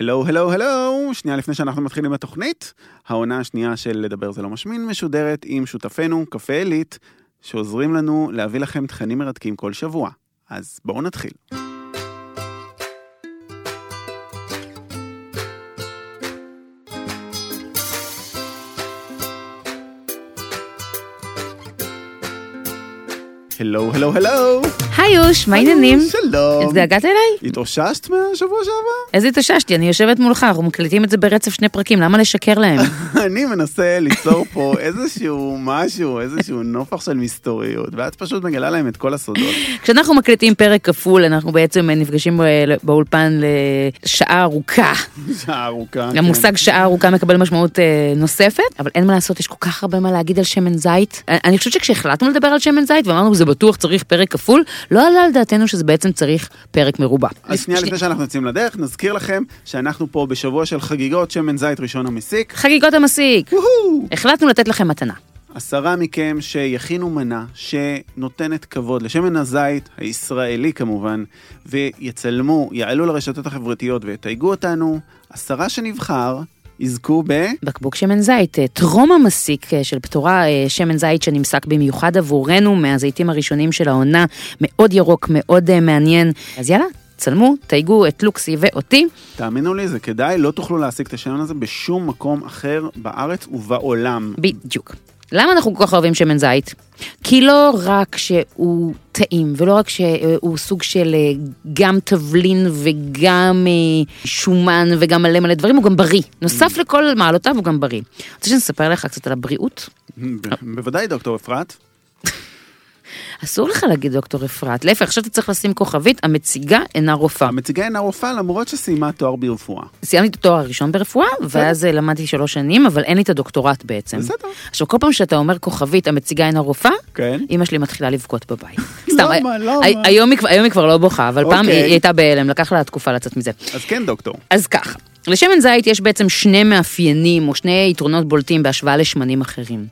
הלו, הלו, הלו, שנייה לפני שאנחנו מתחילים בתוכנית, העונה השנייה של לדבר זה לא משמין משודרת עם שותפינו, קפה עילית, שעוזרים לנו להביא לכם תכנים מרתקים כל שבוע. אז בואו נתחיל. הלו, הלו, הלו. היי יוש, מה העניינים? שלום. התגעגעת אליי? התאוששת מהשבוע שעבר? איזה התאוששתי, אני יושבת מולך, אנחנו מקליטים את זה ברצף שני פרקים, למה לשקר להם? אני מנסה ליצור פה איזשהו משהו, איזשהו נופח של מסתוריות, ואת פשוט מגלה להם את כל הסודות. כשאנחנו מקליטים פרק כפול, אנחנו בעצם נפגשים ב- באולפן לשעה ארוכה. שעה ארוכה. כן. המושג שעה ארוכה מקבל משמעות אה, נוספת, אבל אין מה לעשות, יש כל כך הרבה מה להגיד על שמן זית. אה, אני חושבת שכשהחלטנו לדבר על שמן זית ואמרנו זה בטוח צריך פרק כפול, לא עלה על דעתנו שזה בעצם צריך פרק מרובע. אז שנייה לפני שאנחנו יוצאים לדרך, נזכיר לכם שאנחנו פה בשבוע של חגיגות שמן זית ראשון המסיק. חגיגות המסיק! החלטנו לתת לכם מתנה. עשרה מכם שיכינו מנה שנותנת כבוד לשמן הזית הישראלי כמובן, ויצלמו, יעלו לרשתות החברתיות ויתייגו אותנו, עשרה שנבחר יזכו ב... בקבוק שמן זית, אה, טרום המסיק אה, של פטורה אה, שמן זית שנמסק במיוחד עבורנו מהזיתים הראשונים של העונה, מאוד ירוק, מאוד מעניין. אז יאללה, צלמו, תייגו את לוקסי ואותי. תאמינו לי, זה כדאי, לא תוכלו להשיג את השמן הזה בשום מקום אחר בארץ ובעולם. בדיוק. למה אנחנו כל כך אוהבים שמן זית? כי לא רק שהוא טעים, ולא רק שהוא סוג של אה, גם תבלין וגם אה, שומן וגם מלא מלא דברים, הוא גם בריא. נוסף לכל מעלותיו הוא גם בריא. רוצה שנספר לך קצת על הבריאות? ב- בוודאי, דוקטור אפרת. אסור לך להגיד דוקטור אפרת, להפך, עכשיו אתה צריך לשים כוכבית, המציגה אינה רופאה. המציגה אינה רופאה למרות שסיימה תואר ברפואה. סיימתי את התואר הראשון ברפואה, ואז אה, למדתי שלוש שנים, אבל אין לי את הדוקטורט בעצם. בסדר. עכשיו, כל פעם שאתה אומר כוכבית, המציגה אינה רופאה, כן. אמא שלי מתחילה לבכות בבית. למה? הי- למה? הי- היום היא כבר- לא בוכה, אבל פעם אוקיי. היא היא הייתה בהלם, לקח לה תקופה לצאת מזה. אז כן, דוקטור. אז ככה, לשמן זית יש בעצם שני מאפיינים או שני יתרונות בולטים בהשוואה לשמנים אחרים.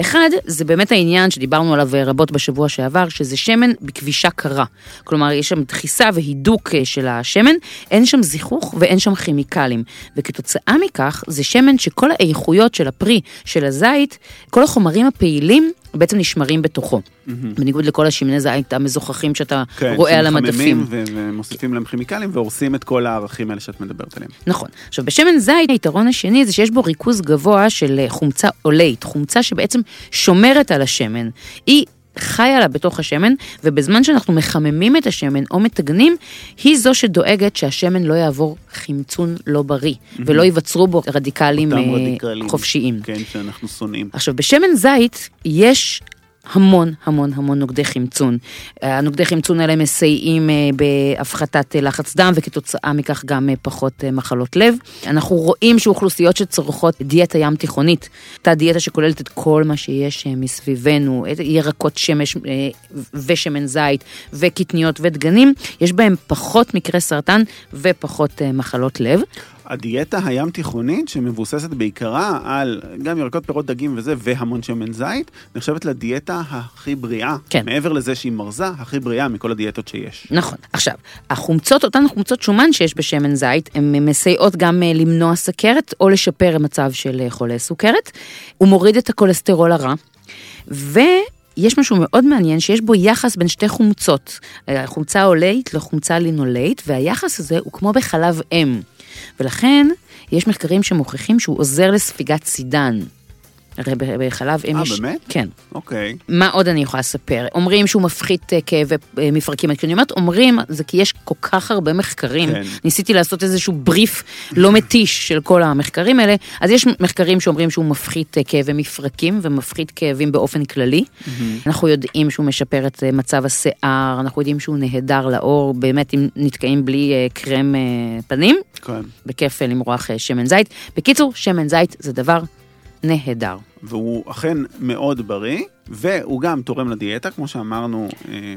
אחד, זה באמת העניין שדיברנו עליו רבות בשבוע שעבר, שזה שמן בכבישה קרה. כלומר, יש שם דחיסה והידוק אה, של השמן, אין שם זיכוך ואין שם כימיקלים. וכתוצאה מכך, זה שמן שכל האיכויות של הפרי, של הזית, כל החומרים הפעילים, בעצם נשמרים בתוכו. בניגוד לכל השמני זית המזוכחים שאתה כן, רואה על שמחממים המדפים. ו- ומוסיפים להם כימיקלים והורסים את כל הערכים האלה שאת מדברת עליהם. נכון. עכשיו, בשמן זית היתרון השני זה שיש בו ריכוז גבוה של אה, חומצה אולית, חומצה שבעצם שומרת על השמן. היא חיה לה בתוך השמן, ובזמן שאנחנו מחממים את השמן או מטגנים, היא זו שדואגת שהשמן לא יעבור חמצון לא בריא, ולא ייווצרו בו רדיקלים אה, רדיקלים. חופשיים. כן, שאנחנו שונאים. עכשיו, בשמן זית יש המון המון המון נוגדי חמצון. הנוגדי חמצון האלה מסייעים אה, בהפחתת אה, לחץ דם וכתוצאה מכך גם אה, פחות אה, מחלות לב. אנחנו רואים שאוכלוסיות שצורכות דיאטה ים תיכונית, אותה דיאטה שכוללת את כל מה שיש אה, מסביבנו, ירקות שמש אה, ושמן זית וקטניות ודגנים, יש בהם פחות מקרי סרטן ופחות אה, מחלות לב. הדיאטה הים תיכונית, שמבוססת בעיקרה על גם ירקות, פירות, דגים וזה, והמון שמן זית, נחשבת לדיאטה הכי בריאה. כן. מעבר לזה שהיא מרזה, הכי בריאה מכל הדיאטות שיש. נכון. עכשיו, החומצות, אותן חומצות שומן שיש בשמן זית, הן מסייעות גם אה, למנוע סכרת או לשפר מצב של אה, חולי סוכרת. הוא מוריד את הכולסטרול הרע, ויש משהו מאוד מעניין שיש בו יחס בין שתי חומצות, אה, חומצה אולית לחומצה לינולית, והיחס הזה הוא כמו בחלב אם. ולכן, יש מחקרים שמוכיחים שהוא עוזר לספיגת סידן. הרי בחלב אם אה, יש... באמת? כן. אוקיי. מה עוד אני יכולה לספר? אומרים שהוא מפחית אה, כאבי אה, מפרקים. כשאני אומרת אומרים, זה כי יש כל כך הרבה מחקרים. כן. ניסיתי לעשות איזשהו בריף לא מתיש של כל המחקרים האלה. אז יש מחקרים שאומרים שהוא מפחית אה, כאבי מפרקים ומפחית כאבים באופן כללי. אנחנו יודעים שהוא משפר את אה, מצב השיער, אנחנו יודעים שהוא נהדר לעור, באמת אם נתקעים בלי אה, קרם אה, פנים, כן. בכיף אה, למרוח אה, שמן זית. בקיצור, שמן זית זה דבר נהדר. והוא אכן מאוד בריא, והוא גם תורם לדיאטה, כמו שאמרנו אה,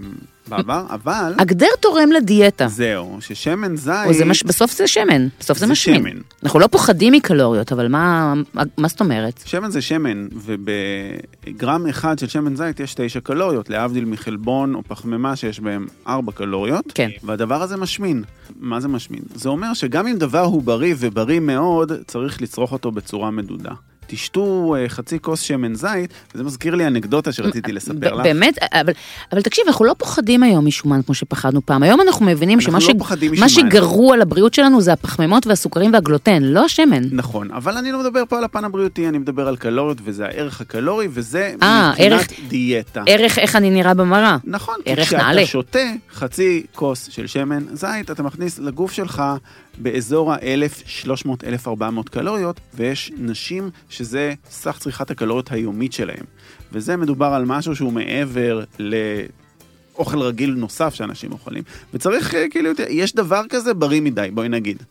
בעבר, אבל הגדר תורם לדיאטה. זהו, ששמן זית... זה מש... בסוף זה שמן, בסוף זה, זה משמין. שמן. אנחנו לא פוחדים מקלוריות, אבל מה, מה זאת אומרת? שמן זה שמן, ובגרם אחד של שמן זית יש תשע קלוריות, להבדיל מחלבון או פחמימה שיש בהם ארבע קלוריות. כן. והדבר הזה משמין. מה זה משמין? זה אומר שגם אם דבר הוא בריא ובריא מאוד, צריך לצרוך אותו בצורה מדודה. תשתו אה, חצי כוס שמן זית, וזה מזכיר לי אנקדוטה שרציתי לספר לך. באמת, אבל, אבל תקשיב, אנחנו לא פוחדים היום משומן כמו שפחדנו פעם. היום אנחנו מבינים אנחנו שמה לא משומן. שגרוע לבריאות שלנו זה הפחמימות והסוכרים והגלוטן, לא השמן. נכון, אבל אני לא מדבר פה על הפן הבריאותי, אני מדבר על קלוריות, וזה הערך הקלורי, וזה אה, מבחינת ערך- דיאטה. ערך איך אני נראה במראה. נכון, כי ערך כשאתה נעלה. שותה חצי כוס של שמן זית, אתה מכניס לגוף שלך באזור ה-1,300-1,400 קלוריות, ויש נשים שזה סך צריכת הקלוריות היומית שלהם. וזה מדובר על משהו שהוא מעבר לאוכל רגיל נוסף שאנשים אוכלים. וצריך, אה, כאילו, יש דבר כזה בריא מדי, בואי נגיד.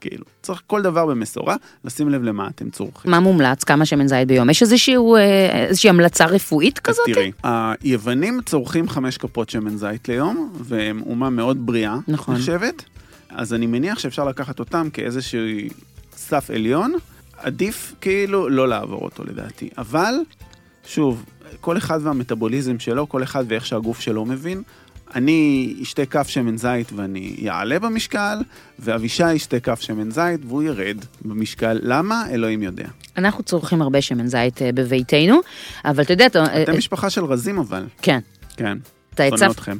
כאילו, צריך כל דבר במשורה, לשים לב למה אתם צורכים. מה מומלץ? כמה שמן זית ביום? יש איזשהו, אה, איזושהי המלצה רפואית אז כזאת? תראי, היוונים צורכים חמש כפות שמן זית ליום, והם אומה מאוד בריאה, נכון. נחשבת. אז אני מניח שאפשר לקחת אותם כאיזשהו סף עליון, עדיף כאילו לא לעבור אותו לדעתי. אבל, שוב, כל אחד והמטאבוליזם שלו, כל אחד ואיך שהגוף שלו מבין. אני אשתה כף שמן זית ואני אעלה במשקל, ואבישי ישתה כף שמן זית והוא ירד במשקל. למה? אלוהים יודע. אנחנו צורכים הרבה שמן זית אה, בביתנו, אבל אתה יודע, אתה... אה, אתם משפחה של רזים אבל. כן, כן. אתה שונא הצפת אתכם.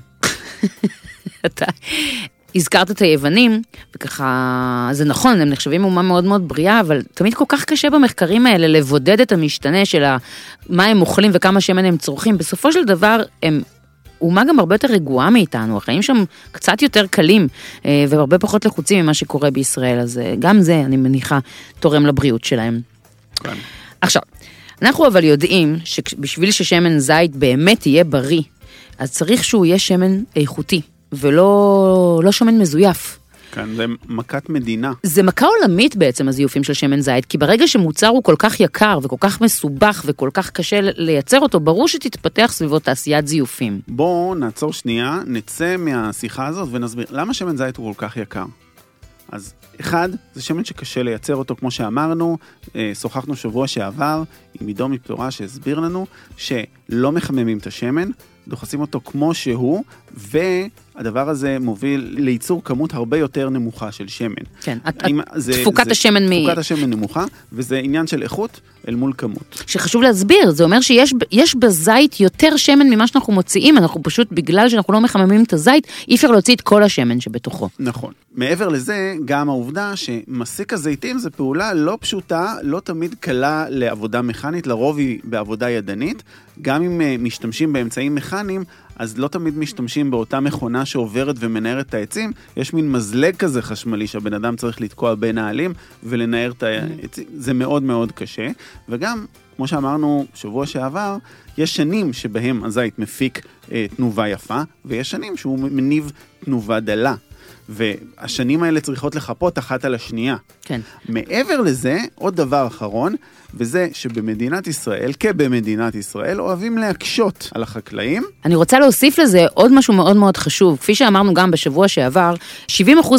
אתה הזכרת את היוונים, וככה, זה נכון, הם נחשבים אומה מאוד מאוד בריאה, אבל תמיד כל כך קשה במחקרים האלה לבודד את המשתנה של מה הם אוכלים וכמה שמן הם צורכים. בסופו של דבר, הם אומה גם הרבה יותר רגועה מאיתנו, החיים שם קצת יותר קלים, אה, והרבה פחות לחוצים ממה שקורה בישראל, אז אה, גם זה, אני מניחה, תורם לבריאות שלהם. כן. עכשיו, אנחנו אבל יודעים שבשביל ששמן זית באמת יהיה בריא, אז צריך שהוא יהיה שמן איכותי, ולא לא שמן מזויף. כן, זה מכת מדינה. זה מכה עולמית בעצם הזיופים של שמן זית, כי ברגע שמוצר הוא כל כך יקר וכל כך מסובך וכל כך קשה לייצר אותו, ברור שתתפתח סביבו תעשיית זיופים. בואו נעצור שנייה, נצא מהשיחה הזאת ונסביר למה שמן זית הוא כל כך יקר. אז אחד, זה שמן שקשה לייצר אותו, כמו שאמרנו, אה, שוחחנו שבוע שעבר עם עידו מפטורה שהסביר לנו שלא מחממים את השמן, דוחסים אותו כמו שהוא, והדבר הזה מוביל לייצור כמות הרבה יותר נמוכה של שמן. כן, אם זה- תפוקת זה- השמן מ- תפוקת השמן נמוכה, וזה עניין של איכות אל מול כמות. שחשוב להסביר, זה אומר שיש יש בזית יותר שמן ממה שאנחנו מוציאים, אנחנו פשוט, בגלל שאנחנו לא מחממים את הזית, אי אפשר להוציא את כל השמן שבתוכו. נכון. מעבר לזה, גם העובדה שמסיק הזיתים זה פעולה לא פשוטה, לא תמיד קלה לעבודה מכנית, לרוב היא בעבודה ידנית. גם אם אה, משתמשים באמצעים מכניים, אז לא תמיד משתמשים באותה מכונה שעוברת ומנערת את העצים. יש מין מזלג כזה חשמלי שהבן אדם צריך לתקוע בין העלים ולנער את העצים. זה מאוד מאוד קשה. וגם, כמו שאמרנו שבוע שעבר, יש שנים שבהם הזית מפיק אה, תנובה יפה, ויש שנים שהוא מניב תנובה דלה. והשנים האלה צריכות לחפות אחת על השנייה. כן. מעבר לזה, עוד דבר אחרון, וזה שבמדינת ישראל, כבמדינת ישראל, אוהבים להקשות על החקלאים. אני רוצה להוסיף לזה עוד משהו מאוד מאוד חשוב. כפי שאמרנו גם בשבוע שעבר, 70%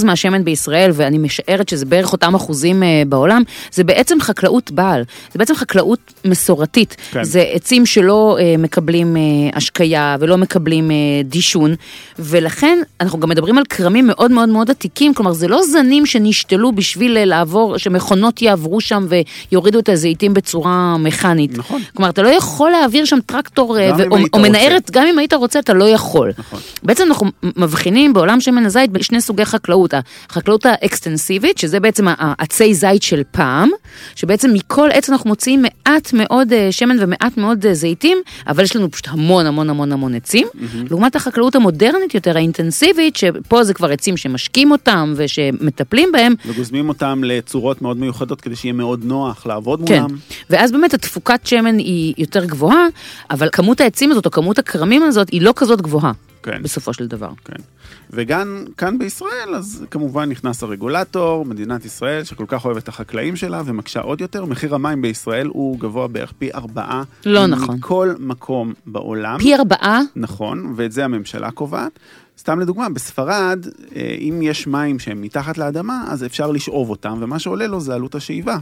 מהשמן בישראל, ואני משערת שזה בערך אותם אחוזים אה, בעולם, זה בעצם חקלאות בעל. זה בעצם חקלאות מסורתית. כן. זה עצים שלא אה, מקבלים אה, השקיה ולא מקבלים דישון, ולכן אנחנו גם מדברים על כרמים מאוד מאוד מאוד עתיקים, כלומר זה לא זנים שנשתלו בשביל לעבור, שמכונות יעברו שם ויורידו את הזיתים בצורה מכנית. נכון. כלומר, אתה לא יכול להעביר שם טרקטור אה, ו- או, או. מנערת, גם אם היית רוצה, אתה לא יכול. נכון. בעצם אנחנו מבחינים בעולם שמן הזית בשני סוגי חקלאות. החקלאות האקסטנסיבית, שזה בעצם העצי זית של פעם, שבעצם מכל עץ אנחנו מוציאים מעט מאוד אה, שמן ומעט מאוד אה, זיתים, אבל יש לנו פשוט המון המון המון המון עצים. לעומת החקלאות המודרנית יותר, האינטנסיבית, שפה זה כבר עצים שמשקים אותם ושמטפלים בהם, וגוזמים אותם לצורות מאוד מיוחדות כדי שיהיה מאוד נוח לעבוד כן, מולם. ואז באמת התפוקת שמן היא יותר גבוהה, אבל כמות העצים הזאת או כמות הכרמים הזאת היא לא כזאת גבוהה, כן. בסופו של דבר. כן. וגם כאן בישראל, אז כמובן נכנס הרגולטור, מדינת ישראל, שכל כך אוהבת את החקלאים שלה ומקשה עוד יותר. מחיר המים בישראל הוא גבוה בערך פי ארבעה. לא נכון. מכל מקום בעולם. פי ארבעה, נכון, ואת זה הממשלה קובעת. סתם לדוגמה, בספרד, אה, אם יש מים שהם מתחת לאדמה, אז אפשר לשאוב אותם, ומה שעולה לו זה עלות השאיבה.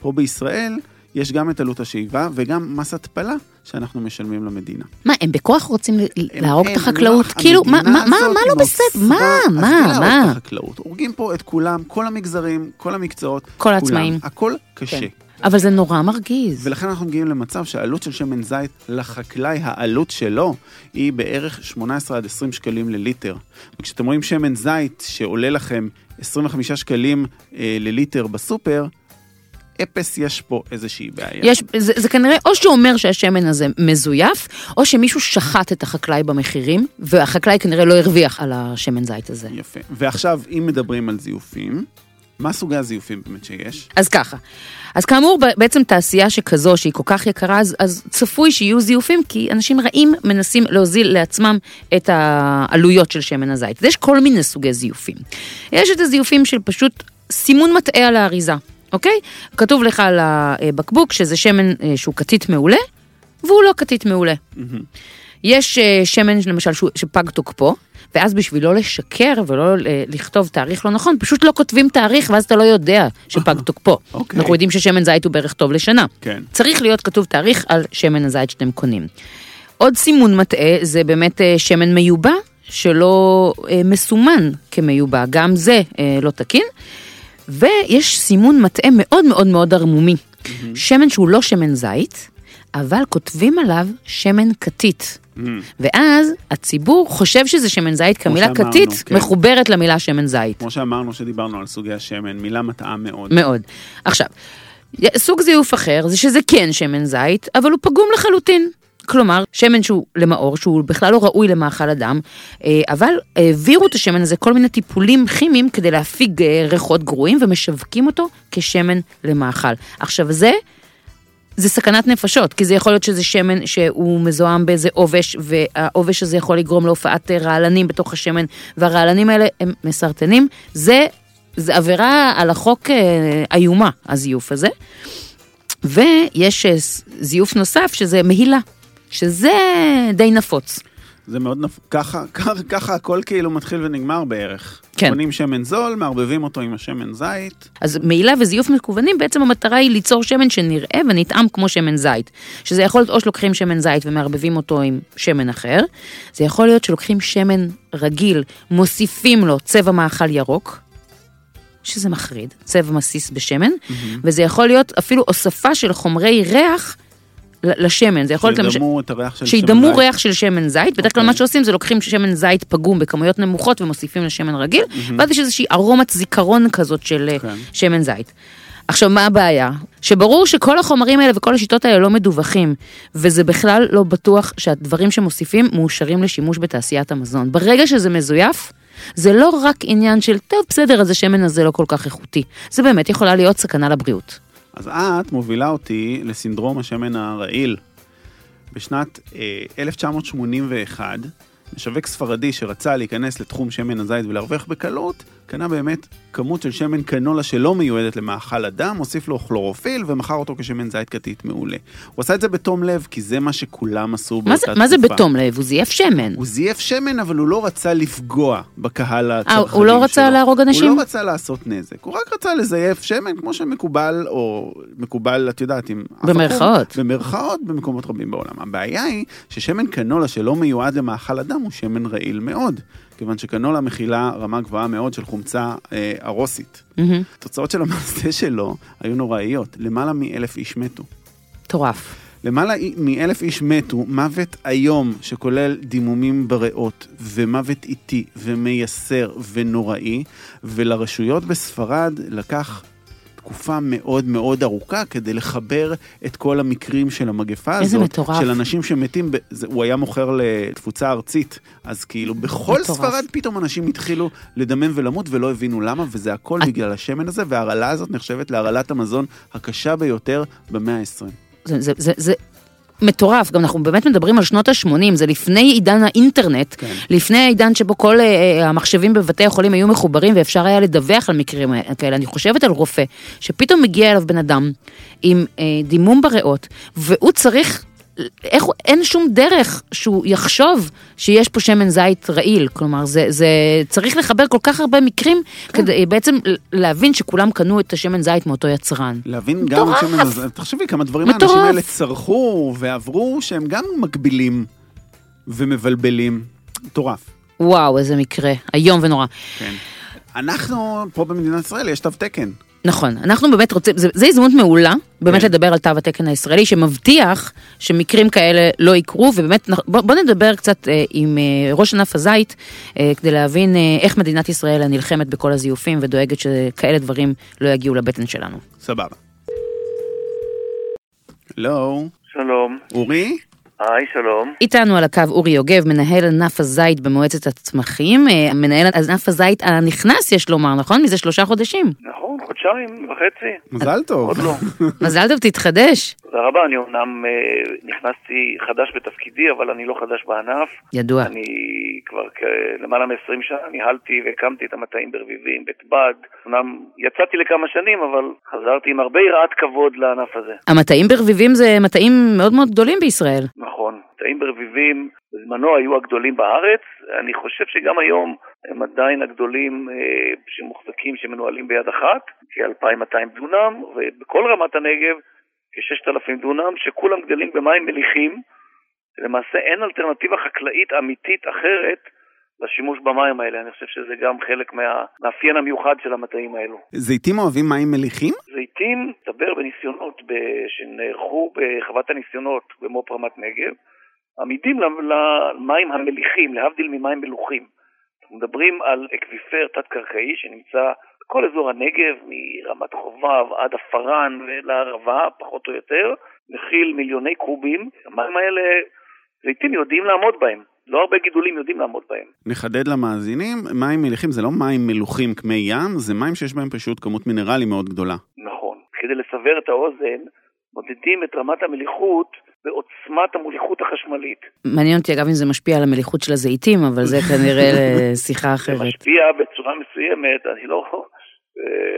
פה בישראל יש גם את עלות השאיבה וגם מס התפלה שאנחנו משלמים למדינה. מה, הם בכוח רוצים להרוג את אין, החקלאות? לא, כאילו, מה, מה, מה, מה לא בסדר? מה, אז מה, בלי להרוג מה? את החקלאות. הורגים פה את כולם, כל המגזרים, כל המקצועות. כל. העצמאים. הכל קשה. כן. אבל זה נורא מרגיז. ולכן אנחנו מגיעים למצב שהעלות של שמן זית לחקלאי, העלות שלו, היא בערך 18 עד 20 שקלים לליטר. וכשאתם רואים שמן זית שעולה לכם 25 שקלים אה, לליטר בסופר, אפס יש פה איזושהי בעיה. יש, זה, זה כנראה או שהוא אומר שהשמן הזה מזויף, או שמישהו שחט את החקלאי במחירים, והחקלאי כנראה לא הרוויח על השמן זית הזה. יפה. ועכשיו, אם מדברים על זיופים, מה סוגי הזיופים באמת שיש? אז ככה, אז כאמור, בעצם תעשייה שכזו, שהיא כל כך יקרה, אז, אז צפוי שיהיו זיופים, כי אנשים רעים מנסים להוזיל לעצמם את העלויות של שמן הזית. אז יש כל מיני סוגי זיופים. יש את הזיופים של פשוט סימון מטעה על האריזה, אוקיי? כתוב לך על הבקבוק שזה שמן אה, שהוא כתית מעולה, והוא לא כתית מעולה. יש אה, שמן למשל שפג תוקפו, ואז בשביל לא לשקר ולא אה, לכתוב תאריך לא נכון, פשוט לא כותבים תאריך ואז אתה לא יודע שפג תוקפו. אוקיי. אנחנו יודעים ששמן זית הוא בערך טוב לשנה. כן. צריך להיות כתוב תאריך על שמן הזית שאתם קונים. עוד סימון מטעה זה באמת אה, שמן מיובא, שלא אה, מסומן כמיובא, גם זה לא תקין. ויש סימון מטעה מאוד מאוד מאוד ערמומי. שמן שהוא לא שמן זית, אבל כותבים עליו שמן כתית. ואז הציבור חושב שזה שמן זית, כי המילה שאמרנו, כתית כן. מחוברת למילה שמן זית. כמו שאמרנו שדיברנו על סוגי השמן, מילה מטעה מאוד. מאוד. עכשיו, סוג זיוף אחר זה שזה כן שמן זית, אבל הוא פגום לחלוטין. כלומר, שמן שהוא למאור, שהוא בכלל לא ראוי למאכל אדם, אה, אבל העבירו את השמן הזה כל מיני טיפולים כימיים כדי להפיג אה, ריחות גרועים ומשווקים אותו כשמן למאכל. עכשיו זה, זה סכנת נפשות, כי זה יכול להיות שזה שמן שהוא מזוהם באיזה עובש, והעובש הזה יכול לגרום להופעת אה, רעלנים בתוך השמן, והרעלנים האלה הם מסרטנים. זה, זה עבירה על החוק אה, איומה, הזיוף הזה. ויש אה, זיוף נוסף שזה מהילה, שזה די נפוץ. זה מאוד נפ... ככה, ככה, ככה הכל כאילו מתחיל ונגמר בערך. כן. קונים שמן זול, מערבבים אותו עם השמן זית. אז מעילה וזיוף מקוונים, בעצם המטרה היא ליצור שמן שנראה ונטעם כמו שמן זית. שזה יכול להיות או שלוקחים שמן זית ומערבבים אותו עם שמן אחר, זה יכול להיות שלוקחים שמן רגיל, מוסיפים לו צבע מאכל ירוק, שזה מחריד, צבע מסיס בשמן, וזה יכול להיות אפילו הוספה של חומרי ריח לשמן. זה יכול להיות. שידמו את הריח של שמן שידמו זית. ריח של שמן זית, בדרך כלל אוקיי. מה שעושים זה לוקחים שמן זית פגום בכמויות נמוכות ומוסיפים לשמן רגיל, ואז יש איזושהי ארומת זיכרון כזאת של אה, כן. שמן זית. עכשיו, מה הבעיה? שברור שכל החומרים האלה וכל השיטות האלה לא מדווחים, וזה בכלל לא בטוח שהדברים שמוסיפים מאושרים לשימוש בתעשיית המזון. ברגע שזה מזויף, זה לא רק עניין של, טוב, בסדר, אז השמן הזה לא כל כך איכותי. זה באמת יכולה להיות סכנה לבריאות. אז את מובילה אותי לסינדרום השמן הרעיל. בשנת אה, 1981, משווק ספרדי שרצה להיכנס לתחום שמן הזית ולהרוויח בקלות, קנה באמת כמות של שמן קנולה שלא מיועדת למאכל אדם, הוסיף לו כלורופיל ומכר אותו כשמן זית כתית מעולה. הוא עשה את זה בתום לב, כי זה מה שכולם עשו באותה תקופה. מה זה בתום לב? הוא זייף שמן. הוא זייף שמן, אבל הוא לא רצה לפגוע בקהל הצרכנים שלו. הוא לא רצה להרוג אנשים? הוא לא רצה לעשות נזק, הוא רק רצה לזייף שמן כמו שמקובל, או מקובל, את יודעת, עם... במרכאות. במרכאות במקומות רבים בעולם. הבעיה היא ששמן קנולה שלא מיועד למאכל אדם הוא שמן רעיל מאוד, כיוון שקנולה מכילה רמה גבוהה מאוד של חומצה אה, ארוסית. מהמם. התוצאות של המעשה שלו היו נוראיות, למעלה מאלף איש מתו. מטורף. למעלה מאלף איש מתו, מוות איום שכולל דימומים בריאות, ומוות איטי, ומייסר, ונוראי, ולרשויות בספרד לקח תקופה מאוד מאוד ארוכה כדי לחבר את כל המקרים של המגפה איזה הזאת, מטורף. של אנשים שמתים, ב... זה, הוא היה מוכר לתפוצה ארצית, אז כאילו בכל מטורף. ספרד פתאום אנשים התחילו לדמם ולמות ולא הבינו למה, וזה הכל את- בגלל השמן הזה, וההרעלה הזאת נחשבת להרעלת המזון הקשה ביותר במאה ה-20. זה, זה, זה, זה מטורף, גם אנחנו באמת מדברים על שנות ה-80, זה לפני עידן האינטרנט, כן. לפני העידן שבו כל אה, המחשבים בבתי החולים היו מחוברים ואפשר היה לדווח על מקרים כאלה. אני חושבת על רופא, שפתאום מגיע אליו בן אדם עם אה, דימום בריאות, והוא צריך... איך, אין שום דרך שהוא יחשוב שיש פה שמן זית רעיל, כלומר זה, זה צריך לחבר כל כך הרבה מקרים כדי בעצם להבין שכולם קנו את השמן זית מאותו יצרן. להבין גם מטורף. שמן, אז תחשבי כמה דברים מטורף. האנשים האלה צרכו ועברו שהם גם מקבילים ומבלבלים. מטורף. וואו, איזה מקרה, איום ונורא. כן. אנחנו, פה במדינת ישראל יש תו תקן. נכון, אנחנו באמת רוצים, זו הזדמנות מעולה, באמת כן. לדבר על תו התקן הישראלי, שמבטיח שמקרים כאלה לא יקרו, ובאמת, בוא, בוא נדבר קצת אה, עם אה, ראש ענף הזית, אה, כדי להבין אה, איך מדינת ישראל נלחמת בכל הזיופים ודואגת שכאלה דברים לא יגיעו לבטן שלנו. סבבה. הלו, שלום. אורי? היי, שלום. איתנו על הקו אורי יוגב, מנהל ענף הזית במועצת הצמחים, אה, מנהל ענף הזית הנכנס, יש לומר, נכון? מזה שלושה חודשים. נכון, חודשיים וחצי. מזל טוב. עוד לא. מזל טוב, תתחדש. תודה רבה, אני אומנם אה, נכנסתי חדש בתפקידי, אבל אני לא חדש בענף. ידוע. אני כבר למעלה מ-20 שנה ניהלתי והקמתי את המטעים ברביבים, בית בד. אומנם יצאתי לכמה שנים, אבל חזרתי עם הרבה יראת כבוד לענף הזה. המטעים ברביבים זה מטעים מאוד מאוד גדולים בישראל. נכון. מטעים ברביבים בזמנו היו הגדולים בארץ. אני חושב שגם היום הם עדיין הגדולים אה, שמוחזקים, שמנוהלים ביד אחת, כ-2,200 דונם, ובכל רמת הנגב כ-6,000 דונם, שכולם גדלים במים מליחים. למעשה אין אלטרנטיבה חקלאית אמיתית אחרת לשימוש במים האלה. אני חושב שזה גם חלק מהמאפיין המיוחד של המטעים האלו. זיתים אוהבים מים מליחים? זיתים, דבר בניסיונות ב... שנערכו בחוות הניסיונות במו"פ רמת נגב, עמידים למים המליחים, להבדיל ממים מלוחים. אנחנו מדברים על אקוויפר תת-קרקעי שנמצא בכל אזור הנגב, מרמת חובב עד עפרן ולערבה, פחות או יותר, מכיל מיליוני קובים. המים האלה, זיתים יודעים לעמוד בהם. לא הרבה גידולים יודעים לעמוד בהם. נחדד למאזינים, מים מליחים זה לא מים מלוחים כמי ים, זה מים שיש בהם פשוט כמות מינרלים מאוד גדולה. נכון. כדי לסבר את האוזן, מודדים את רמת המליחות בעוצמת המוליכות החשמלית. מעניין אותי אגב אם זה משפיע על המליחות של הזיתים, אבל זה כנראה לשיחה זה אחרת. משפיע בצורה מסוימת, אני לא,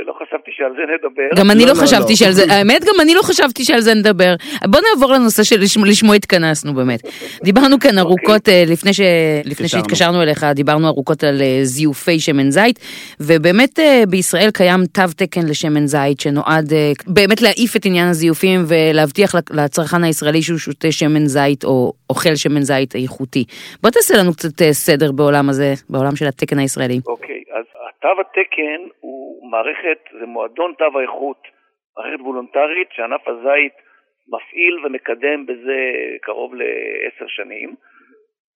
לא חשבתי שעל זה נדבר. גם אני לא, לא לא, חשבתי לא. שעל זה, האמת גם אני לא חשבתי שעל זה נדבר. בוא נעבור לנושא שלשמו לשמו התכנסנו באמת. דיברנו כאן ארוכות אה, לפני ש- לפני התקשרנו. שהתקשרנו אליך, דיברנו ארוכות על אה, זיופי שמן זית, ובאמת אה, בישראל קיים תו תקן לשמן זית שנועד אה, באמת להעיף את עניין הזיופים ולהבטיח לצרכן הישראלי שהוא שותה שמן זית או אוכל שמן זית איכותי. בוא תעשה לנו קצת אה, סדר בעולם הזה, בעולם של התקן הישראלי. אוקיי, אז התו התקן הוא מערכת, זה מועדון תו האיכות, מערכת וולונטרית שענף הזית מפעיל ומקדם בזה קרוב לעשר שנים.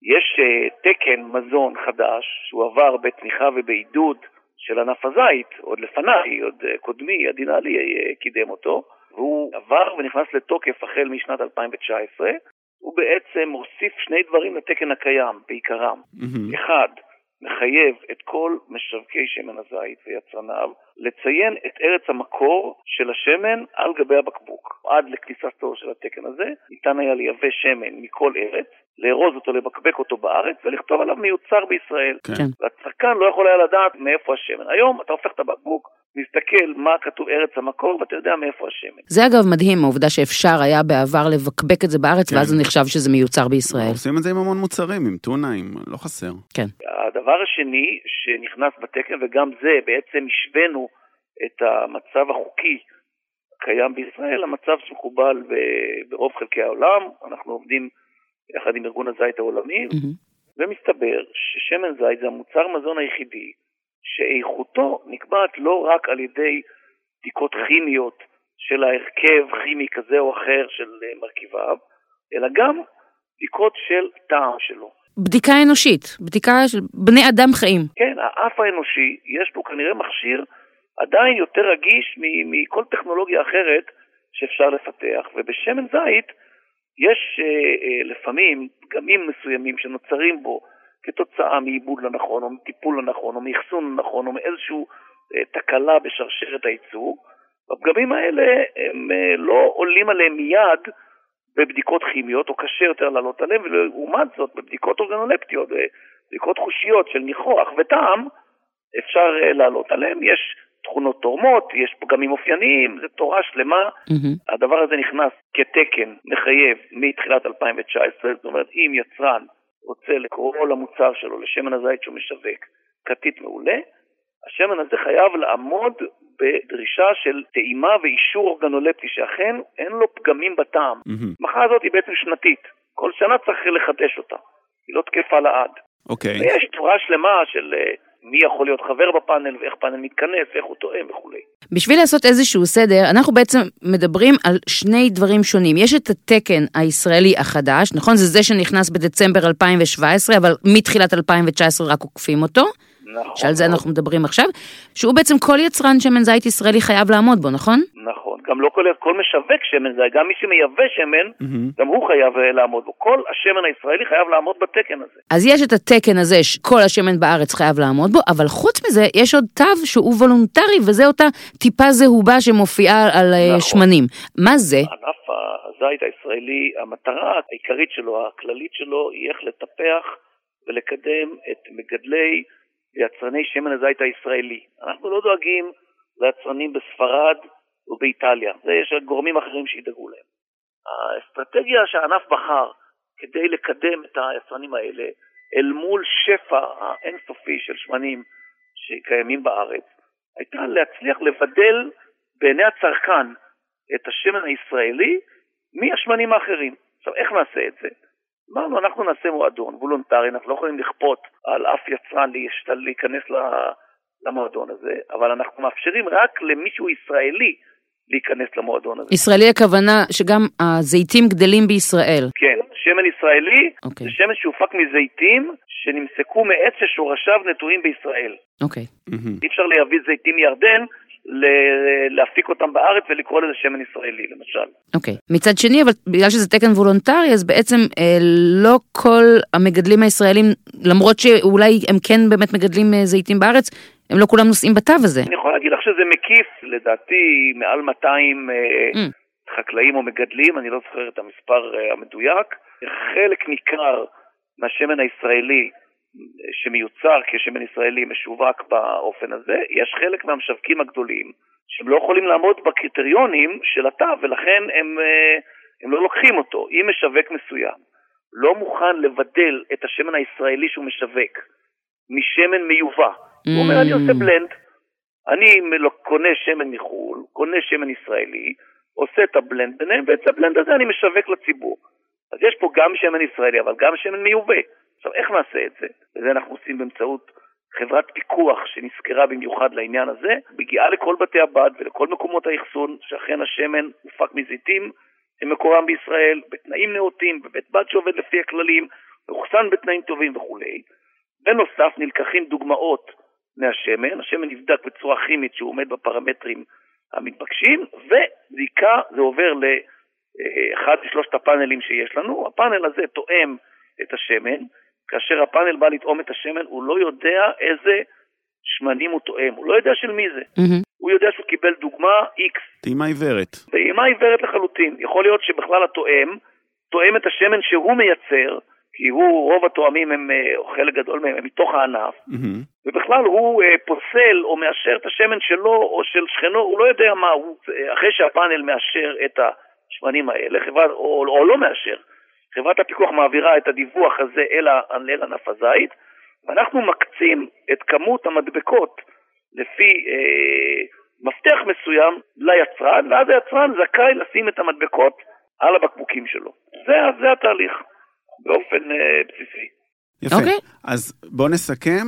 יש אה, תקן מזון חדש שהוא עבר בתמיכה ובעידוד של ענף הזית, עוד לפניי, עוד אה, קודמי, עדינלי אה, קידם אותו, והוא עבר ונכנס לתוקף החל משנת 2019. הוא בעצם מוסיף שני דברים לתקן הקיים, בעיקרם. מהמם. אחד, מחייב את כל משווקי שמן הזית ויצרניו לציין את ארץ המקור של השמן על גבי הבקבוק. עד לכניסתו של התקן הזה ניתן היה לייבא שמן מכל ארץ, לארוז אותו, לבקבק אותו בארץ ולכתוב עליו מיוצר בישראל. כן. כן. והצרכן לא יכול היה לדעת מאיפה השמן. היום אתה הופך את הבקבוק, מסתכל מה כתוב ארץ המקור ואתה יודע מאיפה השמן. זה אגב מדהים, העובדה שאפשר היה בעבר לבקבק את זה בארץ, כן. ואז זה נחשב שזה מיוצר בישראל. עושים את זה עם המון מוצרים, עם טונה, עם... לא חסר. כן. הדבר השני שנכנס בתקן, וגם זה בעצם השווינו את המצב החוקי הקיים בישראל, המצב שמקובל ב- ברוב חלקי העולם, אנחנו עובדים יחד עם ארגון הזית העולמי, מהמם. ומסתבר ששמן זית זה המוצר מזון היחידי שאיכותו נקבעת לא רק על ידי בדיקות כימיות של ההרכב כימי כזה או אחר של אה, מרכיביו, אלא גם בדיקות של טעם שלו. בדיקה אנושית, בדיקה של בני אדם חיים. כן, האף האנושי, יש פה כנראה מכשיר עדיין יותר רגיש מכל טכנולוגיה אחרת שאפשר לפתח, ובשמן זית יש אה, אה, לפעמים פגמים מסוימים שנוצרים בו כתוצאה מעיבוד לא נכון, או מטיפול לא נכון, או מאחסון לא נכון, או מאיזושהי אה, תקלה בשרשרת הייצור, הפגמים האלה הם אה, לא עולים עליהם מיד בבדיקות כימיות, או קשה יותר לעלות עליהם, ולעומת זאת בבדיקות אורגנולפטיות, בדיקות חושיות של ניחוח וטעם, אפשר אה, לעלות עליהם. יש תכונות תורמות, יש פגמים אופייניים, זו תורה שלמה. Mm-hmm. הדבר הזה נכנס כתקן מחייב מתחילת 2019, זאת אומרת, אם יצרן רוצה לקרוא למוצר שלו, לשמן הזית שהוא משווק, כתית מעולה, השמן הזה חייב לעמוד בדרישה של טעימה ואישור אורגנולפטי, שאכן אין לו פגמים בטעם. המחאה mm-hmm. הזאת היא בעצם שנתית, כל שנה צריך לחדש אותה, היא לא תקפה לעד. אוקיי. Okay. ויש תורה שלמה של uh, מי יכול להיות חבר בפאנל ואיך פאנל מתכנס ואיך הוא תואם וכולי. בשביל לעשות איזשהו סדר, אנחנו בעצם מדברים על שני דברים שונים. יש את התקן הישראלי החדש, נכון? זה זה שנכנס בדצמבר 2017, אבל מתחילת 2019 רק עוקפים אותו. נכון. שעל זה אנחנו מדברים עכשיו, שהוא בעצם כל יצרן שמן זית ישראלי חייב לעמוד בו, נכון? נכון, גם לא כל, כל משווק שמן זית, גם מי שמייבא שמן, mm-hmm. גם הוא חייב uh, לעמוד בו. כל השמן הישראלי חייב לעמוד בתקן הזה. אז יש את התקן הזה שכל השמן בארץ חייב לעמוד בו, אבל חוץ מזה יש עוד תו שהוא וולונטרי, וזה אותה טיפה זהובה שמופיעה על אה, נכון. שמנים. מה זה? ענף הזית הישראלי, המטרה העיקרית שלו, הכללית שלו, היא איך לטפח ולקדם את מגדלי ליצרני שמן הזית הישראלי. אנחנו לא דואגים ליצרנים בספרד ובאיטליה, זה יש גורמים אחרים שידאגו להם. האסטרטגיה שהענף בחר כדי לקדם את היצרנים האלה אל מול שפע האינסופי של שמנים שקיימים בארץ, הייתה להצליח לבדל בעיני הצרכן את השמן הישראלי מהשמנים האחרים. עכשיו, איך נעשה את זה? אמרנו, אנחנו נעשה מועדון וולונטרי, אנחנו לא יכולים לכפות על אף יצרן להיכנס למועדון הזה, אבל אנחנו מאפשרים רק למישהו ישראלי להיכנס למועדון הזה. ישראלי הכוונה שגם הזיתים גדלים בישראל. כן, שמן ישראלי okay. אוקיי. זה שמן שהופק מזיתים שנמסקו מעץ ששורשיו נטועים בישראל. אוקיי. Okay. אי אפשר להביא זיתים מירדן להפיק אותם בארץ ולקרוא לזה שמן ישראלי למשל. אוקיי. Okay. מצד שני, אבל בגלל שזה תקן וולונטרי, אז בעצם אה, לא כל המגדלים הישראלים, למרות שאולי הם כן באמת מגדלים אה, זיתים בארץ, הם לא כולם נושאים בתו הזה. אני יכול להגיד לך שזה מקיף, לדעתי, מעל 200 אה, mm. חקלאים או מגדלים, אני לא זוכר את המספר אה, המדויק. חלק ניכר מהשמן הישראלי שמיוצר כשמן ישראלי משווק באופן הזה, יש חלק מהמשווקים הגדולים שהם לא יכולים לעמוד בקריטריונים של התו ולכן הם, אה, הם לא לוקחים אותו. אם משווק מסוים לא מוכן לבדל את השמן הישראלי שהוא משווק משמן מיובא, mm. הוא אומר אני עושה בלנד, אני קונה שמן מחו"ל, קונה שמן ישראלי, עושה את הבלנד ביניהם ואת הבלנד הזה אני משווק לציבור. אז יש פה גם שמן ישראלי אבל גם שמן מיובא. עכשיו, איך נעשה את זה? וזה אנחנו עושים באמצעות חברת פיקוח שנזכרה במיוחד לעניין הזה, מגיעה לכל בתי הבד ולכל מקומות האחסון, שאכן השמן הופק מזיתים שמקורם בישראל, בתנאים נאותים, בבית בד שעובד לפי הכללים, מאוחסן בתנאים טובים וכולי. בנוסף נלקחים דוגמאות מהשמן, השמן נבדק בצורה כימית שהוא עומד בפרמטרים המתבקשים, ובדיקה זה עובר לאחד משלושת הפאנלים שיש לנו, הפאנל הזה תואם את השמן, כאשר הפאנל בא לטעום את השמן, הוא לא יודע איזה שמנים הוא תואם, הוא לא יודע של מי זה. Mm-hmm. הוא יודע שהוא קיבל דוגמה X. טעימה עיוורת. טעימה עיוורת לחלוטין. יכול להיות שבכלל התואם, תואם את השמן שהוא מייצר, כי הוא, רוב התואמים הם, אה, או חלק גדול מהם, הם מתוך הענף, mm-hmm. ובכלל הוא אה, פוסל או מאשר את השמן שלו או של שכנו, הוא לא יודע מה, הוא, אה, אחרי שהפאנל מאשר את השמנים האלה, חברה, או, או לא מאשר, חברת הפיקוח מעבירה את הדיווח הזה אל, אל ענף הזית, ואנחנו מקצים את כמות המדבקות לפי אה, מפתח מסוים ליצרן, ואז היצרן זכאי לשים את המדבקות על הבקבוקים שלו. זה, זה התהליך, באופן אה, בסיסי. יפה. אוקיי. אז בוא נסכם,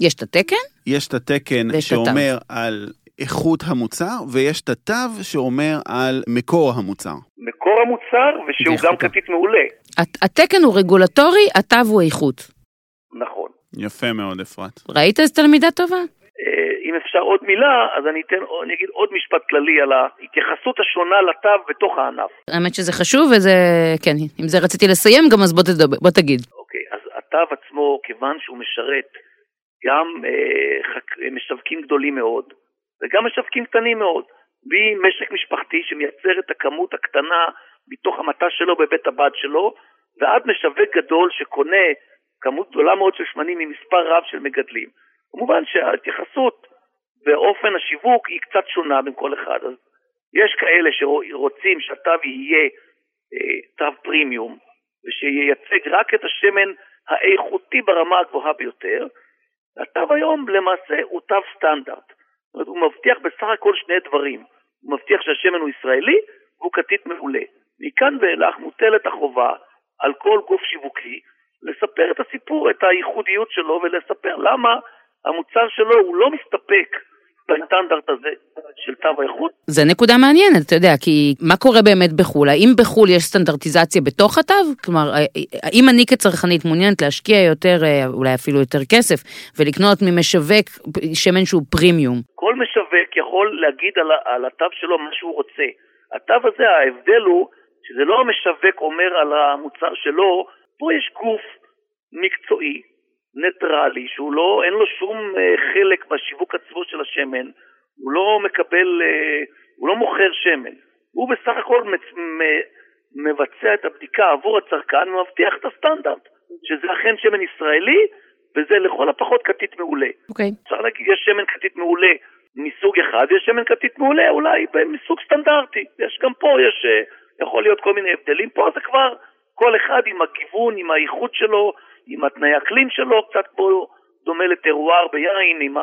יש את התקן, יש את התקן את. שאומר על איכות המוצר, ויש את התו שאומר על מקור המוצר. מקור המוצר, ושהוא. גם כתית מעולה. הת- התקן הוא רגולטורי, התו הוא איכות. נכון. יפה מאוד, אפרת. ראית איזה תלמידה טובה? אה, אם אפשר עוד מילה, אז אני אתן, אני אגיד עוד משפט כללי על ההתייחסות השונה לתו בתוך הענף. האמת שזה חשוב, וזה, כן, עם זה רציתי לסיים גם, אז בוא תדבר, בוא תגיד. אוקיי, אז התו עצמו, כיוון שהוא משרת גם אה, חק... משווקים גדולים מאוד, וגם משווקים קטנים מאוד, ממשק משפחתי שמייצר את הכמות הקטנה מתוך המטע שלו בבית הבד שלו, ועד משווק גדול שקונה כמות גדולה מאוד של שמנים ממספר רב של מגדלים. כמובן שההתייחסות ואופן השיווק היא קצת שונה בין כל אחד. אז יש כאלה שרוצים שהתו יהיה אה, תו פרימיום, ושייצג רק את השמן האיכותי ברמה הגבוהה ביותר. התו היום למעשה הוא תו סטנדרט. זאת אומרת, הוא מבטיח בסך הכל שני דברים. הוא מבטיח שהשמן הוא ישראלי והוא כתית מעולה. מכאן ואילך מוטלת החובה על כל גוף שיווקי לספר את הסיפור, את הייחודיות שלו ולספר למה המוצר שלו הוא לא מסתפק בסטנדרט הזה של תו האיכות, זה נקודה מעניינת, אתה יודע, כי מה קורה באמת בחו"ל? האם בחו"ל יש סטנדרטיזציה בתוך התו? כלומר, האם אני כצרכנית מעוניינת להשקיע יותר, אה, אולי אפילו יותר כסף, ולקנות ממשווק שמן שהוא פרימיום? כל משווק יכול להגיד על, על התו שלו מה שהוא רוצה. התו הזה, ההבדל הוא שזה לא המשווק אומר על המוצר שלו, פה יש גוף מקצועי, ניטרלי, שהוא לא, אין לו שום אה, חלק בשיווק עצמו של השמן, הוא לא מקבל, אה, הוא לא מוכר שמן. הוא בסך הכל מצ, מבצע את הבדיקה עבור הצרכן ומבטיח את הסטנדרט, שזה אכן שמן ישראלי, וזה לכל הפחות כתית מעולה. אוקיי. אפשר להגיד, יש שמן כתית מעולה מסוג אחד, ויש שמן כתית מעולה אולי מסוג סטנדרטי. יש גם פה, יש, אה, יכול להיות כל מיני הבדלים. פה זה כבר כל אחד עם הגיוון, עם האיכות שלו, עם התנאי אקלים שלו, קצת פה דומה לטרואר ביין, עם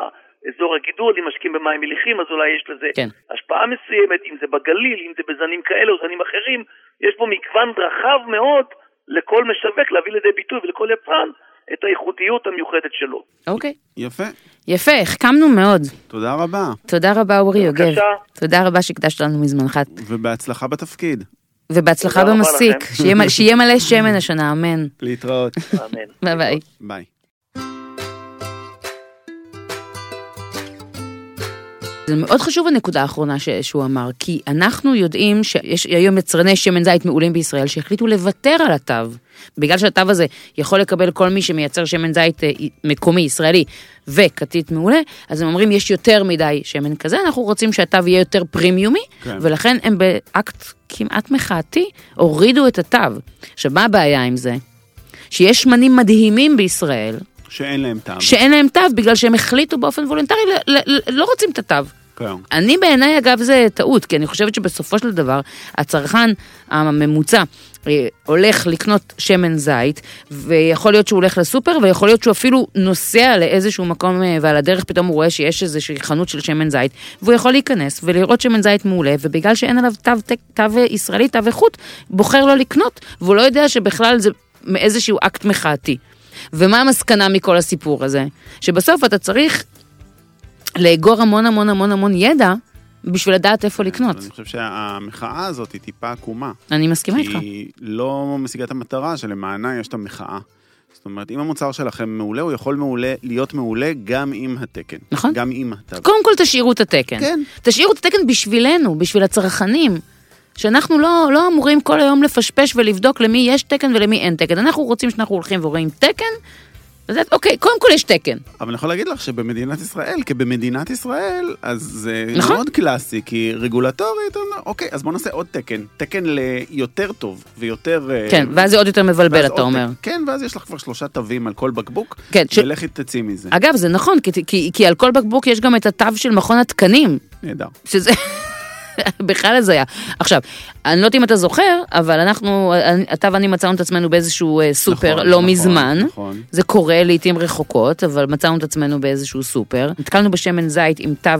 אזור הגידול, אם משקים במים מליחים, אז אולי יש לזה כן. השפעה מסוימת, אם זה בגליל, אם זה בזנים כאלה או זנים אחרים. יש פה מגוון רחב מאוד לכל משווק להביא לידי ביטוי ולכל יצרן את הייחודיות המיוחדת שלו. אוקיי. יפה. יפה, החכמנו מאוד. תודה רבה, תודה רבה, אורי יוגב. בבקשה. תודה רבה שהקדשת לנו מזמנך. ובהצלחה בתפקיד. ובהצלחה במסיק. שיהיה מלא שמן השנה, אמן. להתראות. אמן. ביי ביי. ביי. זה מאוד חשוב הנקודה האחרונה ש- שהוא אמר, כי אנחנו יודעים שיש היום יצרני שמן זית מעולים בישראל שהחליטו לוותר על התו. בגלל שהתו הזה יכול לקבל כל מי שמייצר שמן זית אה, מקומי, ישראלי, וכתית מעולה, אז הם אומרים יש יותר מדי שמן כזה, אנחנו רוצים שהתו יהיה יותר פרימיומי, כן. ולכן הם באקט כמעט מחאתי הורידו את התו. עכשיו, מה הבעיה עם זה? שיש שמנים מדהימים בישראל, שאין להם טעם. שאין להם תו בגלל שהם החליטו באופן וולונטרי, לא רוצים את התו. כן. אני בעיניי אגב זה טעות, כי אני חושבת שבסופו של דבר הצרכן הממוצע אה, הולך לקנות שמן זית, ויכול להיות שהוא הולך לסופר, ויכול להיות שהוא אפילו נוסע לאיזשהו מקום, אה, ועל הדרך פתאום הוא רואה שיש איזושהי חנות של שמן זית, והוא יכול להיכנס ולראות שמן זית מעולה, ובגלל שאין עליו תו, תו, תו ישראלי, תו איכות, בוחר לא לקנות, והוא לא יודע שבכלל זה מאיזשהו אקט מחאתי. ומה המסקנה מכל הסיפור הזה? שבסוף אתה צריך לאגור המון המון המון המון ידע בשביל לדעת איפה לקנות. אני חושב שהמחאה הזאת היא טיפה עקומה. אני מסכימה איתך. היא לא משיגה את המטרה שלמענה יש את המחאה. זאת אומרת, אם המוצר שלכם מעולה, הוא יכול מעולה, להיות מעולה גם עם התקן. נכון. גם עם התו. קודם כל תשאירו את התקן. כן. תשאירו את התקן בשבילנו, בשביל הצרכנים. שאנחנו לא, לא אמורים כל היום לפשפש ולבדוק למי יש תקן ולמי אין תקן. אנחנו רוצים שאנחנו הולכים ורואים תקן, אז את- אוקיי, קודם כל יש תקן. אבל אני יכול להגיד לך שבמדינת ישראל, כבמדינת ישראל, אז זה נכון. מאוד קלאסי, כי רגולטורית, אוקיי, אז בוא נעשה עוד תקן. תקן ליותר טוב ויותר... אה, כן, ואז זה עוד יותר מבלבל, אתה אומר. תקן. כן, ואז יש לך כבר שלושה תווים על כל בקבוק, כן, ש- ולכי תצאי מזה. אגב, זה נכון, כי, כי, כי על כל בקבוק יש גם את התו של מכון התקנים, נהדר. שזה בכלל הזיה. עכשיו, אני לא יודעת אם אתה זוכר, אבל אנחנו, אתה ואני מצאנו את עצמנו באיזשהו אה, סופר נכון, לא נכון, מזמן. נכון. זה קורה לעיתים רחוקות, אבל מצאנו את עצמנו באיזשהו סופר. נתקלנו בשמן זית עם תו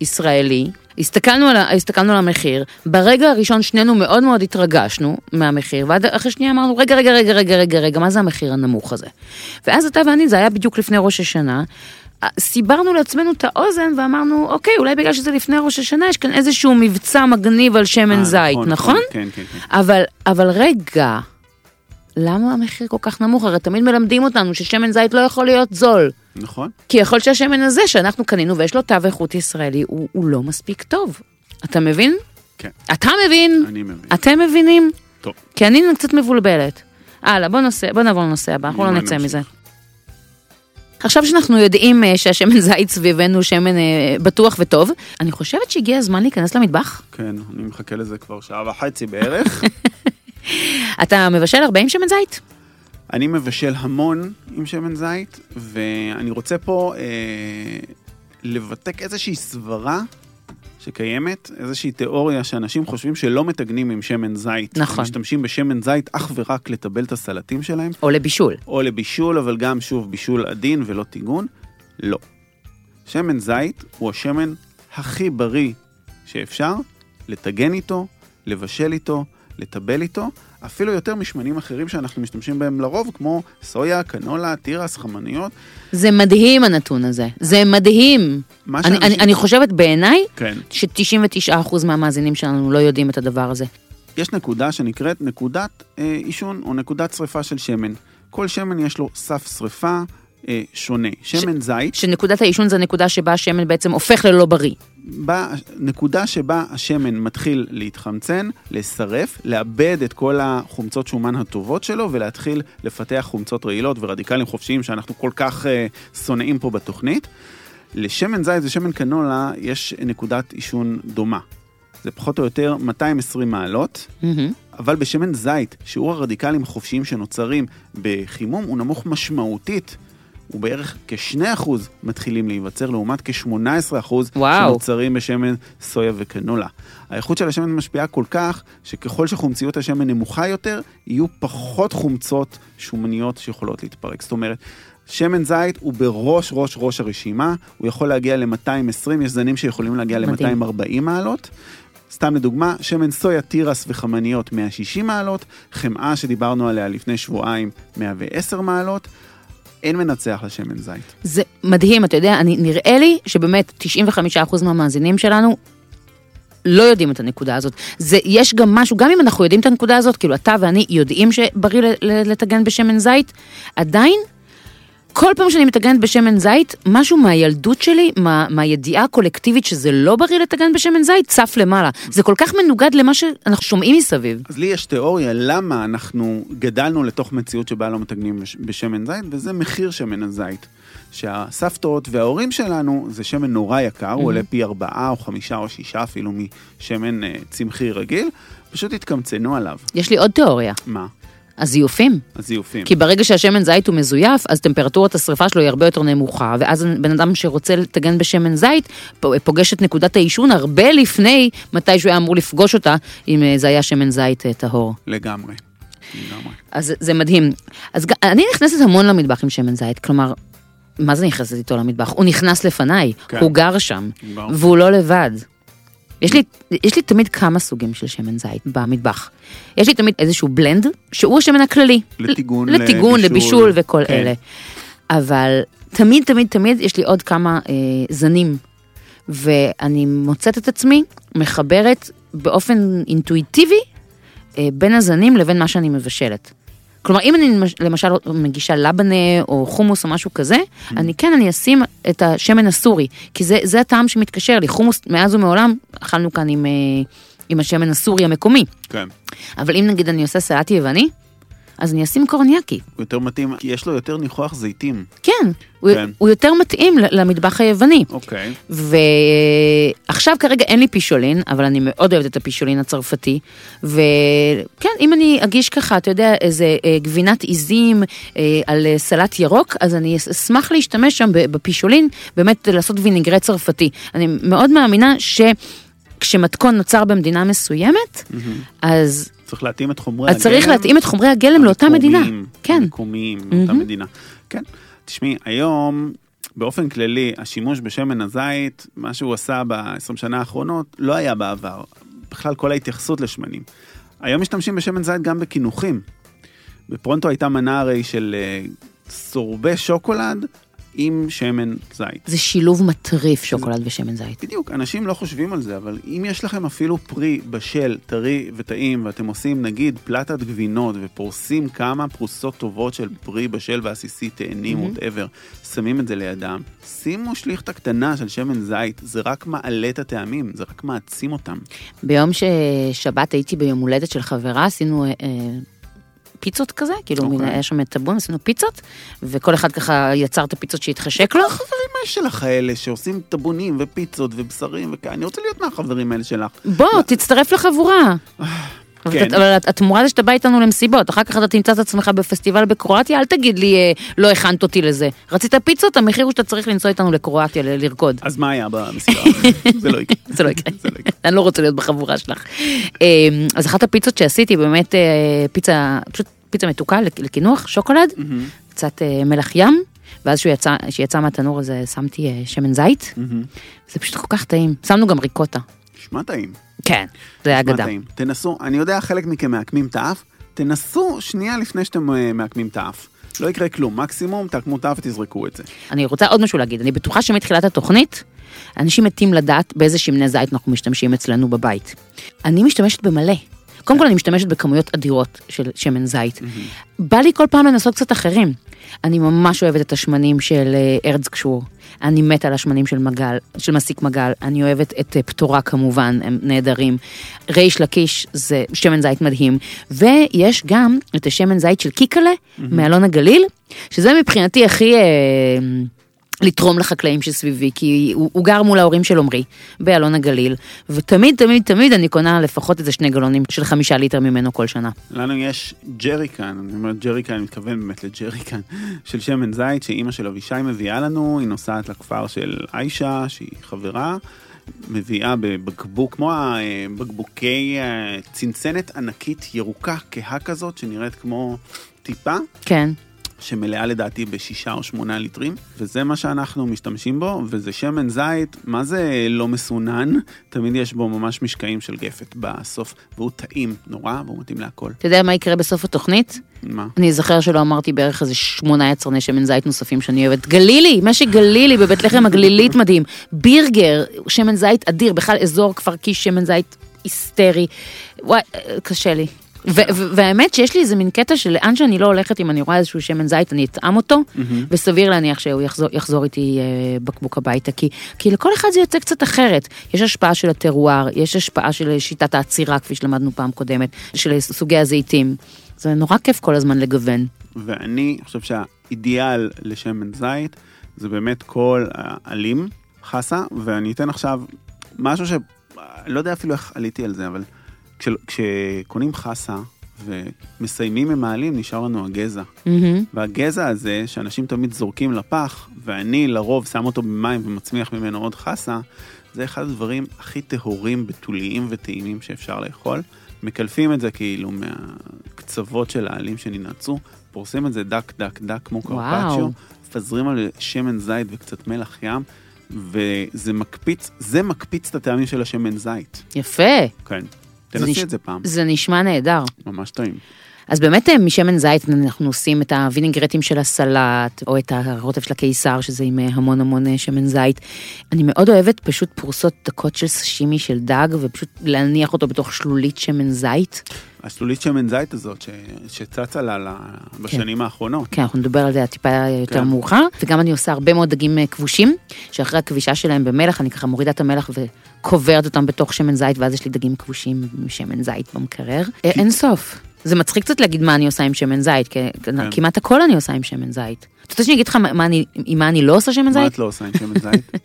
ישראלי, הסתכלנו על, הסתכלנו על המחיר, ברגע הראשון שנינו מאוד מאוד התרגשנו מהמחיר, ועד אחרי שנייה אמרנו, רגע, רגע, רגע, רגע, רגע, רגע, מה זה המחיר הנמוך הזה? ואז אתה ואני, זה היה בדיוק לפני ראש השנה, סיברנו לעצמנו את האוזן ואמרנו, אוקיי, אולי בגלל שזה לפני ראש השנה, יש כאן איזשהו מבצע מגניב על שמן אה, זית, נכון? כן, כן, כן. אבל, אבל רגע, למה המחיר כל כך נמוך? הרי תמיד מלמדים אותנו ששמן זית לא יכול להיות זול. נכון. כי יכול להיות שהשמן הזה שאנחנו קנינו ויש לו תו איכות ישראלי, הוא, הוא לא מספיק טוב. אתה מבין? כן. אתה מבין? אני מבין. אתם מבינים? טוב. כי אני קצת מבולבלת. הלאה, בוא, נושא, בוא נעבור לנושא הבא, אנחנו לא נצא. מזה. עכשיו שאנחנו יודעים אה, שהשמן זית סביבנו הוא שמן אה, בטוח וטוב, אני חושבת שהגיע הזמן להיכנס למטבח. כן, אני מחכה לזה כבר שעה וחצי בערך. אתה מבשל הרבה עם שמן זית? אני מבשל המון עם שמן זית, ואני רוצה פה אה, לבתק איזושהי סברה שקיימת, איזושהי תיאוריה שאנשים חושבים שלא מטגנים עם שמן זית. נכון. משתמשים בשמן זית אך ורק לטבל את הסלטים שלהם, או לבישול? או לבישול, אבל גם שוב בישול עדין ולא טיגון. לא. שמן זית הוא השמן הכי בריא שאפשר לטגן איתו, לבשל איתו, לטבל איתו, אפילו יותר משמנים אחרים שאנחנו משתמשים בהם לרוב, כמו סויה, קנולה, תירס, חמניות. זה מדהים הנתון הזה, זה מדהים. אני, שאנשים- אני, אני חושבת בעיניי כן. ש-99% מהמאזינים שלנו לא יודעים את הדבר הזה. יש נקודה שנקראת נקודת אה, עישון או נקודת שריפה של שמן. כל שמן יש לו סף שריפה אה, שונה. שמן זית, שנקודת העישון זה הנקודה שבה השמן בעצם הופך ללא בריא. בנקודה שבה השמן מתחיל להתחמצן, להישרף, לאבד את כל החומצות שומן הטובות שלו ולהתחיל לפתח חומצות רעילות ורדיקלים חופשיים שאנחנו כל כך אה, שונאים פה בתוכנית. לשמן זית ושמן קנולה יש נקודת עישון דומה. זה פחות או יותר 220 מעלות, מהמם. אבל בשמן זית, שיעור הרדיקלים החופשיים שנוצרים בחימום הוא נמוך משמעותית. הוא בערך כ-2% מתחילים להיווצר, לעומת כ-18% וואו. שנוצרים בשמן סויה וקנולה. האיכות של השמן משפיעה כל כך, שככל שחומציות השמן נמוכה יותר, יהיו פחות חומצות שומניות שיכולות להתפרק. זאת אומרת, שמן זית הוא בראש ראש ראש הרשימה, הוא יכול להגיע ל-220, יש זנים שיכולים להגיע מדהים. ל-240 מעלות. סתם לדוגמה, שמן סויה, תירס וחמניות 160 מעלות, חמאה שדיברנו עליה לפני שבועיים 110 מעלות, אין מנצח לשמן זית. זה מדהים, אתה יודע, אני, נראה לי שבאמת 95% מהמאזינים שלנו לא יודעים את הנקודה הזאת. זה, יש גם משהו, גם אם אנחנו יודעים את הנקודה הזאת, כאילו אתה ואני יודעים שבריא לטגן בשמן זית, עדיין, כל פעם שאני מטגנת בשמן זית, משהו מהילדות שלי, מה, מהידיעה הקולקטיבית שזה לא בריא לטגן בשמן זית, צף למעלה. זה כל כך מנוגד למה שאנחנו שומעים מסביב. אז לי יש תיאוריה למה אנחנו גדלנו לתוך מציאות שבה לא מתגנים בש- בשמן זית, וזה מחיר שמן הזית. שהסבתות וההורים שלנו, זה שמן נורא יקר, הוא עולה פי ארבעה או חמישה או שישה אפילו משמן אה, צמחי רגיל, פשוט התקמצנו עליו. יש לי עוד תיאוריה, מה? הזיופים. הזיופים. כי ברגע שהשמן זית הוא מזויף, אז טמפרטורת השריפה שלו היא הרבה יותר נמוכה, ואז בן אדם שרוצה לטגן בשמן זית, פוגש את נקודת העישון הרבה לפני מתי שהוא היה אמור לפגוש אותה, אם אה, זה היה שמן זית אה, טהור. לגמרי. לגמרי. אז זה- מדהים. אז אני נכנסת המון למטבח עם שמן זית, כלומר, מה זה נכנסת איתו למטבח? הוא נכנס לפניי, כן. הוא גר שם, גר. והוא לא לבד. יש לי, יש לי תמיד כמה סוגים של שמן זית במטבח. יש לי תמיד איזשהו בלנד, שהוא השמן הכללי. לטיגון, לטיגון, לבישול. לבישול וכל כן. אלה. אבל תמיד, תמיד, תמיד יש לי עוד כמה אה, זנים. ואני מוצאת את עצמי מחברת באופן אינטואיטיבי אה, בין הזנים לבין מה שאני מבשלת. כלומר, אם אני למש- למשל מגישה לבנה או חומוס או משהו כזה, Mm. אני כן, אני אשים את השמן הסורי, כי זה, זה הטעם שמתקשר לי. חומוס, מאז ומעולם, אכלנו כאן עם, אה, עם השמן הסורי המקומי. כן. אבל אם נגיד אני עושה סלט יווני, אז אני אשים קורניאקי. הוא יותר מתאים, כי יש לו יותר ניחוח זיתים. כן, הוא, כן. הוא יותר מתאים למטבח היווני. אוקיי. ועכשיו כרגע אין לי פישולין, אבל אני מאוד אוהבת את הפישולין הצרפתי. וכן, אם אני אגיש ככה, אתה יודע, איזה אה, גבינת עיזים אה, על אה, סלט ירוק, אז אני אשמח להשתמש שם בפישולין, באמת לעשות וינגרט צרפתי. אני מאוד מאמינה שכשמתכון נוצר במדינה מסוימת, אז צריך להתאים את חומרי אז הגלם. צריך להתאים את חומרי הגלם לאותה מדינה. כן. המקומיים, לאותה מהמם. מדינה. כן. תשמעי, היום באופן כללי, השימוש בשמן הזית, מה שהוא עשה ב-20 שנה האחרונות, לא היה בעבר. בכלל כל ההתייחסות לשמנים. היום משתמשים בשמן זית גם בקינוחים. בפרונטו הייתה מנה הרי של אה, סורבי שוקולד עם שמן זית. זה שילוב מטריף שוקולד ושמן זית. בדיוק, אנשים לא חושבים על זה, אבל אם יש לכם אפילו פרי בשל, טרי וטעים, ואתם עושים נגיד פלטת גבינות ופורסים כמה פרוסות טובות של פרי בשל ועסיסי, תאנים, whatever, שמים את זה לידם, שימו שליכטה קטנה של שמן זית, זה רק מעלה את הטעמים, זה רק מעצים אותם. ביום ששבת הייתי ביום הולדת של חברה, עשינו... אה, פיצות כזה, כאילו אוקיי. okay. היה שם טאבון, עשינו פיצות, וכל אחד ככה יצר את הפיצות שהתחשק לו. החברים שלך האלה שעושים טבונים ופיצות ובשרים וכאלה, אני רוצה להיות מהחברים האלה שלך. בוא, תצטרף לחבורה. כן. אבל התמורה זה שאתה בא איתנו למסיבות, אחר כך אתה תמצא את עצמך בפסטיבל בקרואטיה, אל תגיד לי, אה, לא הכנת אותי לזה. רצית פיצות, המחיר הוא שאתה צריך לנסוע איתנו לקרואטיה ל- לרקוד. אז מה היה במסיבה? זה לא יקרה. זה לא יקרה. זה לא יקרה. אני לא רוצה להיות בחבורה שלך. אה, אז אחת הפיצות שעשיתי, באמת אה, פיצה, פשוט פיצה מתוקה לק- לקינוח, שוקולד, קצת אה, מלח ים, ואז כשהוא יצא- כשהיא יצאה מהתנור הזה שמתי שמן זית. זה פשוט כל כך טעים. שמנו גם ריקוטה. נשמע טעים. כן, זה אגדה. תנסו, אני יודע חלק מכם מעקמים את האף, תנסו שנייה לפני שאתם אה, מעקמים את האף. לא יקרה כלום, מקסימום תעקמו את האף ותזרקו את זה. אני רוצה עוד משהו להגיד, אני בטוחה שמתחילת התוכנית, אנשים מתים לדעת באיזה שמני זית אנחנו משתמשים אצלנו בבית. אני משתמשת במלא. קודם כל אני משתמשת בכמויות אדירות של שמן זית. בא לי כל פעם לנסות קצת אחרים. אני ממש אוהבת את השמנים של אה, ארץ קשור. אני מתה על השמנים של מגל, של מסיק מגל. אני אוהבת את אה, פטורה כמובן, הם נהדרים. ריש לקיש זה שמן זית מדהים. ויש גם את השמן זית של קיקלה מאלון הגליל, שזה מבחינתי הכי... אה, לתרום לחקלאים שסביבי, כי הוא, הוא גר מול ההורים של עמרי, באלון הגליל, ותמיד, תמיד, תמיד אני קונה לפחות איזה שני גלונים של חמישה ליטר ממנו כל שנה. לנו יש ג'ריקן, אני אומר ג'ריקן, אני מתכוון באמת לג'ריקן, של שמן זית שאימא של אבישי מביאה לנו, היא נוסעת לכפר של איישה, שהיא חברה, מביאה בבקבוק, כמו הבקבוקי אה, צנצנת ענקית ירוקה, כהה כזאת, שנראית כמו טיפה, כן. שמלאה לדעתי בשישה או שמונה ליטרים, וזה מה שאנחנו משתמשים בו, וזה שמן זית, מה זה לא מסונן? תמיד יש בו ממש משקעים של גפת בסוף, והוא טעים נורא, והוא מתאים להכל. אתה יודע מה יקרה בסוף התוכנית? מה? אני אזכר שלא אמרתי בערך איזה שמונה יצרני שמן זית נוספים שאני אוהבת. גלילי, משק גלילי בבית לחם הגלילית מדהים. בירגר, שמן זית אדיר, בכלל אזור כפר קיש שמן זית היסטרי. וואי, קשה לי. והאמת שיש לי איזה מין קטע שלאן שאני לא הולכת, אם אני רואה איזשהו שמן זית, אני אטעם אותו, וסביר להניח שהוא יחזור, יחזור איתי אה, בקבוק הביתה, כי, כי לכל אחד זה יוצא קצת אחרת. יש השפעה של הטרואר, יש השפעה של שיטת העצירה, כפי שלמדנו פעם קודמת, של סוגי הזיתים. זה נורא כיף כל הזמן לגוון. ואני חושב שהאידיאל לשמן זית זה באמת כל העלים, חסה, ואני אתן עכשיו משהו ש... לא יודע אפילו איך עליתי על זה, אבל כש... כשקונים חסה ומסיימים עם העלים, נשאר לנו הגזע. מהמם. והגזע הזה, שאנשים תמיד זורקים לפח, ואני לרוב שם אותו במים ומצמיח ממנו עוד חסה, זה אחד הדברים הכי טהורים, בתוליים וטעימים שאפשר לאכול. מקלפים את זה כאילו מהקצוות של העלים שננעצו, פורסים את זה דק דק דק כמו. קרפצ'יו, מפזרים על שמן זית וקצת מלח ים, וזה מקפיץ, זה מקפיץ את הטעמים של השמן זית. יפה. כן. תנסי את זה פעם, זה נשמע נהדר. ממש טעים. אז באמת אה, משמן זית אנחנו עושים את הווינגרטים של הסלט, או את הרוטב של הקיסר, שזה עם אה, המון המון אה, שמן זית. אני מאוד אוהבת פשוט פרוסות דקות של סשימי של דג, ופשוט להניח אותו בתוך שלולית שמן זית. השלולית שמן זית הזאת ש... שצצה לה לה בשנים האחרונות. כן, אנחנו נדבר על זה טיפה יותר כן. מאוחר. וגם אני עושה הרבה מאוד דגים כבושים, שאחרי הכבישה שלהם במלח, אני ככה מורידה את המלח וקוברת אותם בתוך שמן זית, ואז יש לי דגים כבושים עם שמן זית במקרר. אה, אין סוף. זה מצחיק קצת להגיד מה אני עושה עם שמן זית, כי כמעט הכל אני עושה עם שמן זית. אתה רוצה שאני אגיד לך מה- מה אני- עם מה אני לא עושה שמן מה זית? את לא עושה עם שמן זית?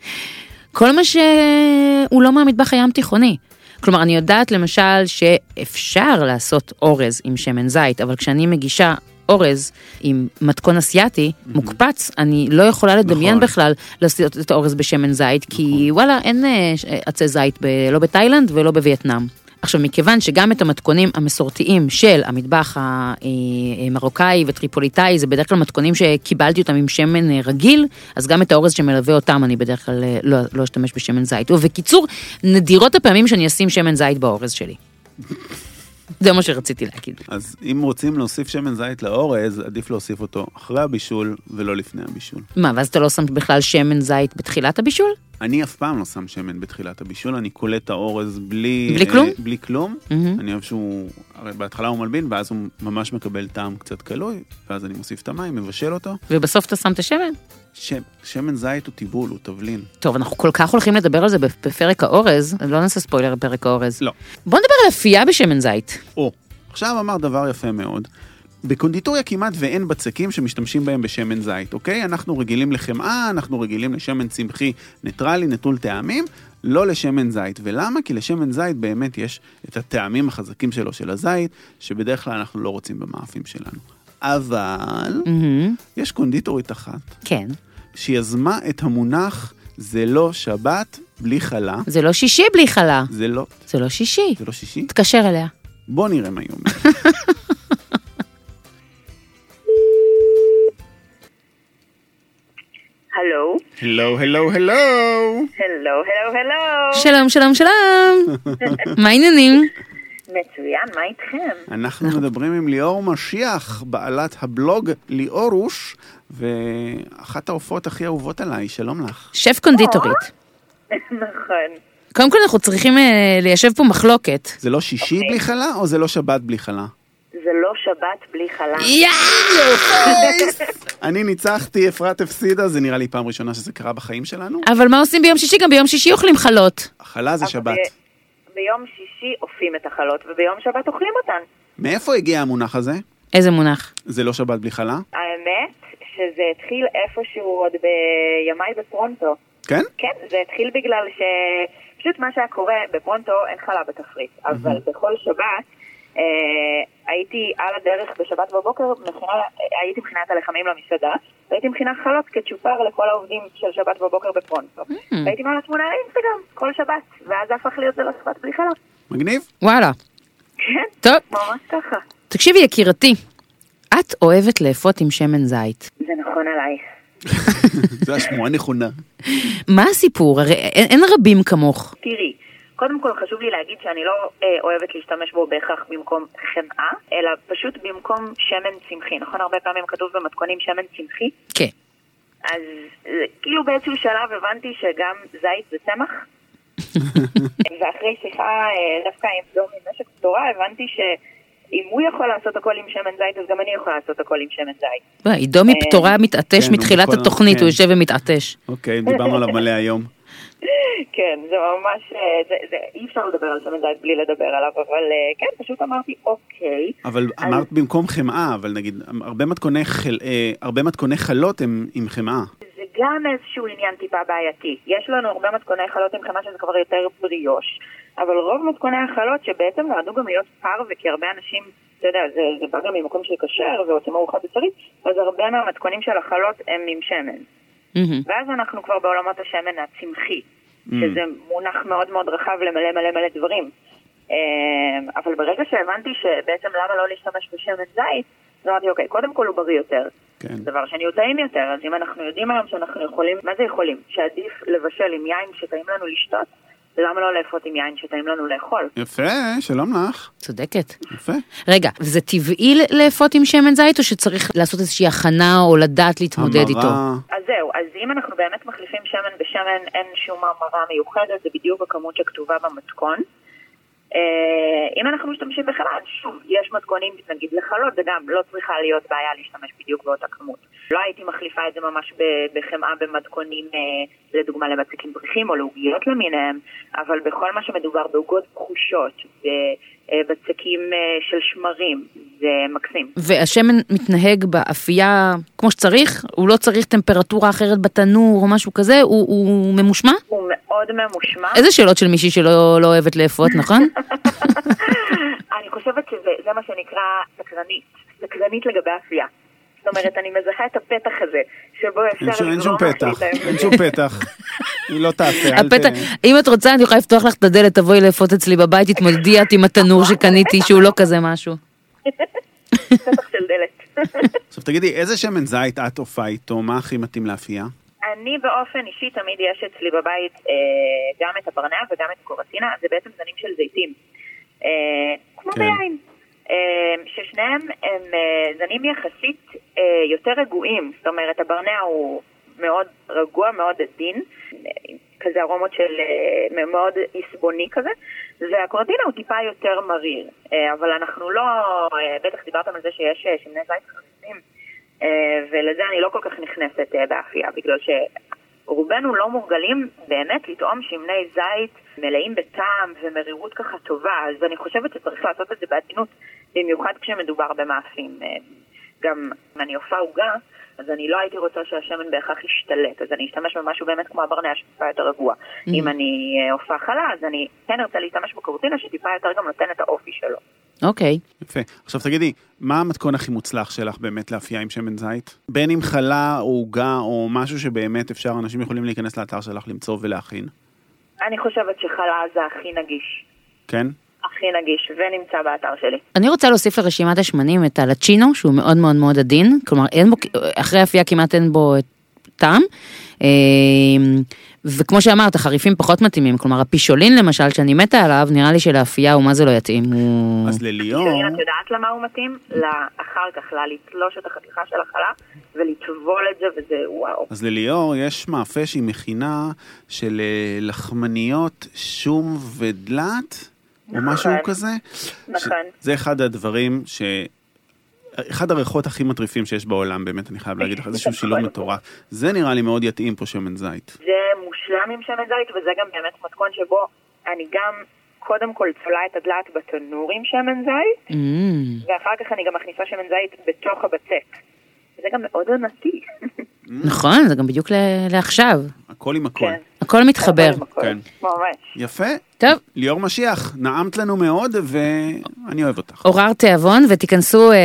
כל מה שהוא לא מהמטבח הים תיכוני. כלומר, אני יודעת למשל שאפשר לעשות אורז עם שמן זית, אבל כשאני מגישה אורז עם מתכון אסיאתי מוקפץ, אני לא יכולה לדמיין נכון. בכלל לעשות את האורז בשמן זית, כי וואלה, אין אה, ש- עצי זית ב- לא בתאילנד ולא בווייטנאם. עכשיו, מכיוון שגם את המתכונים המסורתיים של המטבח המרוקאי וטריפוליטאי, זה בדרך כלל מתכונים שקיבלתי אותם עם שמן אה, רגיל, אז גם את האורז שמלווה אותם אני בדרך כלל אה, לא, לא אשתמש בשמן זית. ובקיצור, נדירות הפעמים שאני אשים שמן זית באורז שלי. זה מה שרציתי להגיד. אז אם רוצים להוסיף שמן זית לאורז, עדיף להוסיף אותו אחרי הבישול ולא לפני הבישול. מה, ואז אתה לא שם בכלל שמן זית בתחילת הבישול? אני אף פעם לא שם שמן בתחילת הבישול, אני קולט את האורז בלי... בלי כלום? אה, בלי כלום. מהמם. אני אוהב שהוא... הרי בהתחלה הוא מלבין, ואז הוא ממש מקבל טעם קצת קלוי, ואז אני מוסיף את המים, מבשל אותו. ובסוף אתה שם את השמן? שמן זית הוא טיבול, הוא תבלין. טוב, אנחנו כל כך הולכים לדבר על זה בפרק האורז, לא נעשה ספוילר בפרק האורז. לא. בוא נדבר על אפייה בשמן זית. או, עכשיו אמר דבר יפה מאוד. בקונדיטוריה כמעט ואין בצקים שמשתמשים בהם בשמן זית, אוקיי? אנחנו רגילים לחמאה, אנחנו רגילים לשמן צמחי ניטרלי, נטול טעמים, לא לשמן זית. ולמה? כי לשמן זית באמת יש את הטעמים החזקים שלו, של הזית, שבדרך כלל אנחנו לא רוצים במאפים שלנו. אבל מהמם, יש קונדיטורית אחת, כן. שיזמה את המונח זה לא שבת בלי חלה. זה לא שישי בלי חלה. זה לא, זה לא שישי. זה לא שישי? תתקשר אליה. בוא נראה מה היא אומרת. הלו, הלו, הלו, הלו. הלו, הלו, הלו. שלום, שלום, שלום. מה העניינים? מצוין, מה איתכם? אנחנו מדברים עם ליאור משיח, בעלת הבלוג ליאורוש, ואחת העופות הכי אהובות עליי, שלום לך. שף קונדיטורית. נכון. קודם כל אנחנו צריכים אה, ליישב פה מחלוקת. זה לא שישי בלי חלה, או זה לא שבת בלי חלה? זה לא שבת בלי חלה. אני ניצחתי, אפרת הפסידה, זה נראה לי פעם ראשונה שזה קרה בחיים שלנו. אבל מה עושים ביום שישי? גם ביום שישי אוכלים חלות. חלה זה שבת. ביום שישי אופים את החלות, וביום שבת אוכלים אותן. מאיפה הגיע המונח הזה? איזה מונח. זה לא שבת בלי חלה? האמת שזה התחיל איפשהו עוד בימיי בפרונטו. כן? כן, זה התחיל בגלל ש... פשוט מה שהיה קורה, בפרונטו אין חלה בתפריט, אבל בכל שבת אה, הייתי על הדרך בשבת בבוקר, מכינה, הייתי מכינה את הלחמים למסעדה, והייתי מכינה חלות כצ'ופר לכל העובדים של שבת בבוקר בפרונטו. והייתי מעלה תמונה לאינסטגרם כל שבת, ואז זה הפך להיות זה לא שבת בלי חלות. מגניב? וואלה. כן, טוב, ממש ככה. תקשיבי יקירתי, את אוהבת לאפות עם שמן זית. זה נכון עלייך. זו השמועה נכונה. מה הסיפור? הרי אין, אין רבים כמוך. תראי, קודם כל חשוב לי להגיד שאני לא אה, אוהבת להשתמש בו בהכרח במקום חמאה, אלא פשוט במקום שמן צמחי. נכון? הרבה פעמים כתוב במתכונים שמן צמחי, כן. אז אה, כאילו באיזשהו שלב הבנתי שגם זית זה צמח. ואחרי שיחה אה, דווקא עם דור ממשק פטורה, הבנתי שאם הוא יכול לעשות הכל עם שמן זית, אז גם אני יכולה לעשות הכל עם שמן זית. וואי, עידו מפטורה מתעטש כן, מתחילת התוכנית, כן. הוא יושב ומתעטש. אוקיי, דיברנו עליו מלא היום. כן, זה ממש, אה, זה, זה, אי אפשר לדבר על שמן זית בלי לדבר עליו, אבל אה, כן, פשוט אמרתי, אוקיי. אבל אז- אמרת במקום חמאה, אבל נגיד, הרבה מתכוני, חל... אה, הרבה מתכוני חלות הם עם חמאה. זה גם איזשהו עניין טיפה בעייתי. יש לנו הרבה מתכוני חלות עם חמאה שזה כבר יותר בריאוש, אבל רוב מתכוני החלות שבעצם נועדו גם להיות פרווה, כי הרבה אנשים, אתה יודע, זה, זה בא גם ממקום של כשר ועושים ארוחה בשרית, אז הרבה מהמתכונים של החלות הם עם שמן. מהמם. ואז אנחנו כבר בעולמות השמן הצמחי, Mm. שזה מונח מאוד מאוד רחב למלא מלא מלא דברים. אמ, אבל ברגע שהבנתי שבעצם למה לא להשתמש בשמן זית, אז אמרתי, אוקיי, קודם כל הוא בריא יותר. כן. דבר שני הוא טעים יותר, אז אם אנחנו יודעים היום שאנחנו יכולים, מה זה יכולים? שעדיף לבשל עם יין שטעים לנו לשתות, למה לא לאפות עם יין שטעים לנו לאכול? יפה, שלום לך. צודקת. יפה. רגע, זה טבעי לאפות עם שמן זית, או שצריך לעשות איזושהי הכנה או לדעת להתמודד איתו? המרה, אז זהו, אז אם אנחנו באמת מחליפים שמן בשמן, אין שום המרה מיוחדת, זה בדיוק הכמות שכתובה במתכון. אה, אם אנחנו משתמשים בחלב, שוב, יש מתכונים, נגיד לחלות, זה גם לא צריכה להיות בעיה להשתמש בדיוק באותה כמות. לא הייתי מחליפה את זה ממש בחמאה במתכונים, אה, לדוגמה לבצקים פריחים או לעוגיות למיניהם, אבל בכל מה שמדובר בעוגות פחושות, בבצקים אה, של שמרים, זה מקסים. והשמן מתנהג באפייה כמו שצריך? הוא לא צריך טמפרטורה אחרת בתנור או משהו כזה? הוא, הוא ממושמע? הוא מאוד ממושמע. איזה שאלות של מישהי שלא לא אוהבת לאפות, נכון? אני חושבת שזה זה מה שנקרא סקרנית, סקרנית לגבי אפייה. אומרת, אני מזהה את הפתח הזה, שבו אפשר אין שום פתח, אין שום פתח. היא לא תעשה, אל ת... אם את רוצה אני יכולה לפתוח לך את הדלת, תבואי לאפות אצלי בבית, תתמודדי את עם התנור שקניתי שהוא לא כזה משהו. פתח של דלת. עכשיו תגידי, איזה שמן זית את עופה איתו? מה הכי מתאים לאפייה? אני באופן אישי תמיד יש אצלי בבית אה, גם את הברנע וגם את הקורטינה, זה בעצם זנים של זיתים. אה, כמו כן. ביין. אה, ששניהם הם אה, זנים יחסית אה, יותר רגועים, זאת אומרת הברנע הוא מאוד רגוע, מאוד עדין, כזה ארומות של אה, מאוד עסבוני כזה, והקורטינה הוא טיפה יותר מריר, אבל אנחנו לא, בטח דיברתם על זה שיש שמני זית חריפים, ולזה אני לא כל כך נכנסת באפייה, בגלל שרובנו לא מורגלים באמת לטעום שמני זית מלאים בטעם ומרירות ככה טובה, אז אני חושבת שצריך לעשות את זה בעדינות, במיוחד כשמדובר במאפים. גם אם אני עופה עוגה, אז אני לא הייתי רוצה שהשמן בהכרח ישתלט, אז אני אשתמש במשהו באמת כמו הברנע שטיפה יותר רגוע. אם אני עופה חלה, אז אני כן ארצה להשתמש בקורטינה שטיפה יותר גם נותן את האופי שלו. אוקיי. יפה. עכשיו תגידי, מה המתכון הכי מוצלח שלך באמת לאפייה עם שמן זית? בין אם חלה או עוגה או משהו שבאמת אפשר, אנשים יכולים להיכנס לאתר שלך למצוא ולהכין. אני חושבת שחלה זה הכי נגיש. כן? הכי נגיש, ונמצא באתר שלי. אני רוצה להוסיף לרשימת השמנים את הלצ'ינו, שהוא מאוד מאוד מאוד עדין, כלומר אין בו, אחרי אפייה כמעט אין בו טעם. אה, וכמו שאמרת, החריפים פחות מתאימים, כלומר הפישולין למשל, שאני מתה עליו, נראה לי שלאפייה הוא מה זה לא יתאים. אז לליאור, את יודעת למה הוא מתאים? לאחר כך, לתלוש את החתיכה של החלה ולטבול את זה, וזה וואו. אז לליאור יש מאפה שהיא מכינה של אה, לחמניות שום ודלת, או נכון. משהו כזה. נכון. זה אחד הדברים ש... אחד הריחות הכי מטריפים שיש בעולם, באמת, אני חייב להגיד לך, איזשהו שילוב מטורף. זה נראה לי מאוד יתאים פה שמן זית. זה מושלם עם שמן זית, וזה גם באמת מתכון שבו אני גם קודם כל צולה את הדלעת בתנור עם שמן זית, Mm. ואחר כך אני גם מכניסה שמן זית בתוך הבצק. זה גם מאוד עונתי. נכון, זה גם בדיוק לעכשיו. הכל עם הכל. הכל מתחבר. עם. כן. ממש. יפה. טוב, ליאור משיח, נעמת לנו מאוד, ואני אוהב אותך. עורר תיאבון, ותיכנסו אה,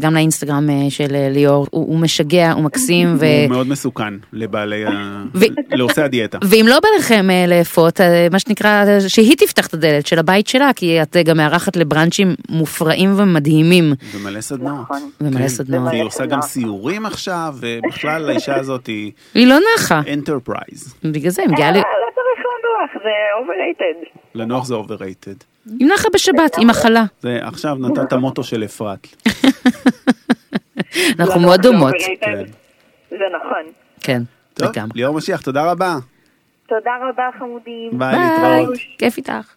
גם לאינסטגרם אה, של אה, ליאור, הוא, הוא משגע, הוא מקסים, ו... הוא מאוד מסוכן לבעלי ה... ו- לעושי הדיאטה. ואם לא בא לכם אה, לאפות, אה, מה שנקרא, שהיא תפתח את הדלת של הבית שלה, כי את גם מארחת לבראנצ'ים מופרעים ומדהימים. ומלא סדנאות. נכון. ומלא כן. סדנאות. והיא עושה גם סיורים עכשיו, ובכלל האישה הזאת היא היא לא נחה, enterprise. בגלל זה היא מגיעה ל... אה, לא צריך לנוח, זה overrated. לנוח זה overrated. היא נחה בשבת, עם מחלה. זה עכשיו נתת מוטו של אפרת. אנחנו לנוח מאוד זה דומות. כן. זה נכון. כן, טוב, לגמרי. ליאור משיח, תודה רבה. תודה רבה חמודים. ביי, להתראות. כיף איתך.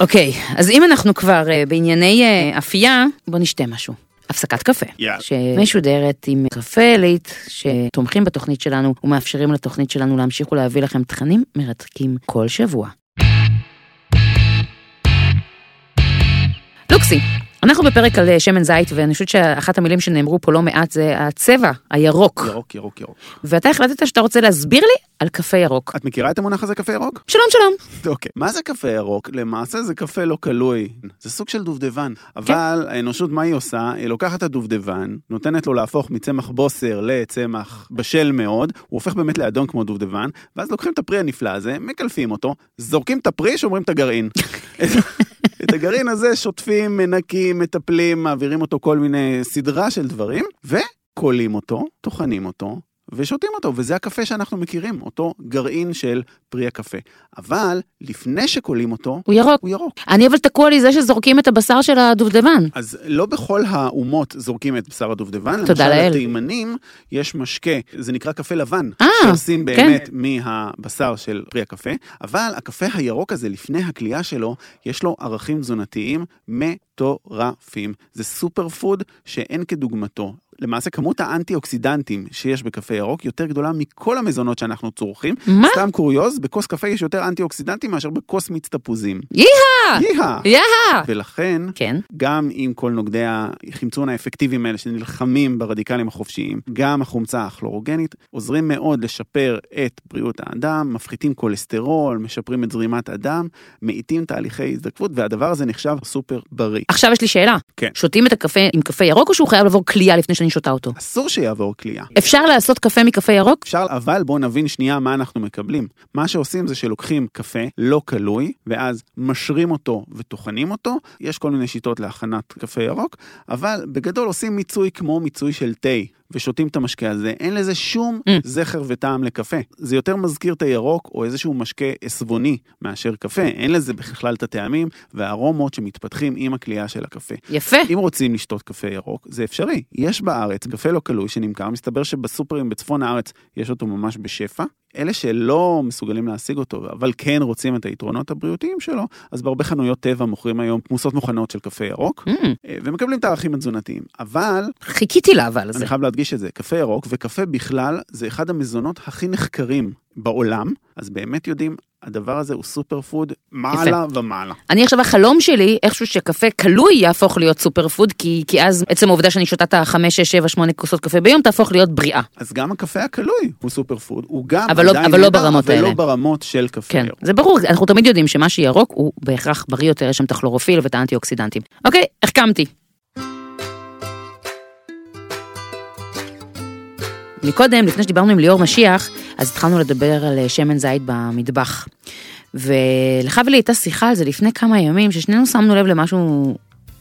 אוקיי, אז אם אנחנו כבר אה, בענייני אה, אפייה, בוא נשתה משהו. הפסקת קפה, יאללה. שמשודרת עם קפה עילית, שתומכים בתוכנית שלנו ומאפשרים לתוכנית שלנו להמשיך ולהביא לכם תכנים מרתקים כל שבוע. לוקסי, אנחנו בפרק על אה, שמן זית, ואני חושבת שאחת המילים שנאמרו פה לא מעט זה הצבע, הירוק. ירוק, ירוק, ירוק. ואתה החלטת שאתה רוצה להסביר לי על קפה ירוק. את מכירה את המונח הזה קפה ירוק? שלום שלום. אוקיי. מה זה קפה ירוק? למעשה זה קפה לא קלוי. זה סוג של דובדבן. אבל האנושות, מה היא עושה? היא לוקחת את הדובדבן, נותנת לו להפוך מצמח בוסר לצמח בשל מאוד, הוא הופך באמת לאדום כמו דובדבן, ואז לוקחים את הפרי הנפלא הזה, מקלפים אותו, זורקים את הפרי, שומרים את הגרעין. את- הגרעין הזה שוטפים, מנקים, מטפלים, מעבירים אותו כל מיני סדרה של דברים, וקולים אותו, טוחנים אותו, ושותים אותו, וזה הקפה שאנחנו מכירים, אותו גרעין של פרי הקפה. אבל לפני שקולים אותו, הוא ירוק. הוא ירוק. אני אבל תקוע לי זה שזורקים את הבשר של הדובדבן. אז לא בכל האומות זורקים את בשר הדובדבן. תודה למשל, לאל. לתימנים יש משקה, זה נקרא קפה לבן. אה, שעושים כן. באמת מהבשר של פרי הקפה, אבל הקפה הירוק הזה, לפני הקלייה שלו, יש לו ערכים תזונתיים מטורפים. זה סופר פוד שאין כדוגמתו. למעשה כמות האנטי-אוקסידנטים שיש בקפה ירוק יותר גדולה מכל המזונות שאנחנו צורכים. מה? סתם קוריוז, בכוס קפה יש יותר אנטי-אוקסידנטים מאשר בכוס מיץ תפוזים. יאה! יאה! יאה! ולכן, כן. גם עם כל נוגדי החמצון האפקטיביים האלה שנלחמים ברדיקלים החופשיים, גם החומצה הכלורוגנית, עוזרים מאוד לשפר את בריאות האדם, מפחיתים כולסטרול, משפרים את זרימת הדם, מאיטים תהליכי הזדקפות, והדבר הזה נחשב סופר בריא. עכשיו יש לי שאלה. כן. שותים את הקפה עם קפה ירוק או שהוא חייב לעבור קלייה לפני שאני שאני שותה אותו. אסור שיעבור כליאה. אפשר לעשות קפה מקפה ירוק? אפשר, אבל בואו נבין שנייה מה אנחנו מקבלים. מה שעושים זה שלוקחים קפה לא קלוי, ואז משרים אותו וטוחנים אותו. יש כל מיני שיטות להכנת קפה ירוק, אבל בגדול עושים מיצוי כמו מיצוי של תה. ושותים את המשקה הזה, אין לזה שום Mm. זכר וטעם לקפה. זה יותר מזכיר את הירוק או איזשהו משקה עסבוני מאשר קפה. אין לזה בכלל את הטעמים והארומות שמתפתחים עם הכלייה של הקפה. יפה. אם רוצים לשתות קפה ירוק, זה אפשרי. יש בארץ קפה לא קלוי שנמכר, מסתבר שבסופרים בצפון הארץ יש אותו ממש בשפע. אלה שלא מסוגלים להשיג אותו, אבל כן רוצים את היתרונות הבריאותיים שלו, אז בהרבה חנויות טבע מוכרים היום תמוסות מוכנות של קפה ירוק, Mm, אה, ומקבלים את הערכים התזונתיים. אבל, חיכיתי לאבל הזה. אני חייב להדגיש את זה, קפה ירוק וקפה בכלל, זה אחד המזונות הכי נחקרים בעולם, אז באמת יודעים, הדבר הזה הוא סופר פוד מעלה ומעלה. אני עכשיו החלום שלי, איכשהו שקפה קלוי יהפוך להיות סופר פוד, כי, כי אז עצם העובדה שאני שותה את החמש, שש, שבע, שמונה כוסות קפה ביום, תהפוך להיות בריאה. אז גם הקפה הקלוי הוא סופר פוד, הוא גם אבל לא- עדיין אבל לא ברמות אבל האלה. לא ברמות של קפה כן, ירוק. זה ברור, אנחנו תמיד יודעים שמה שירוק הוא בהכרח בריא יותר, יש שם את הכלורופיל ואת האנטי-אוקסידנטים. אוקיי, החכמתי. מקודם, לפני שדיברנו עם ליאור משיח, אז התחלנו לדבר על אה, שמן זית במטבח. ולך ולי הייתה שיחה על זה לפני כמה ימים, ששנינו שמנו לב למשהו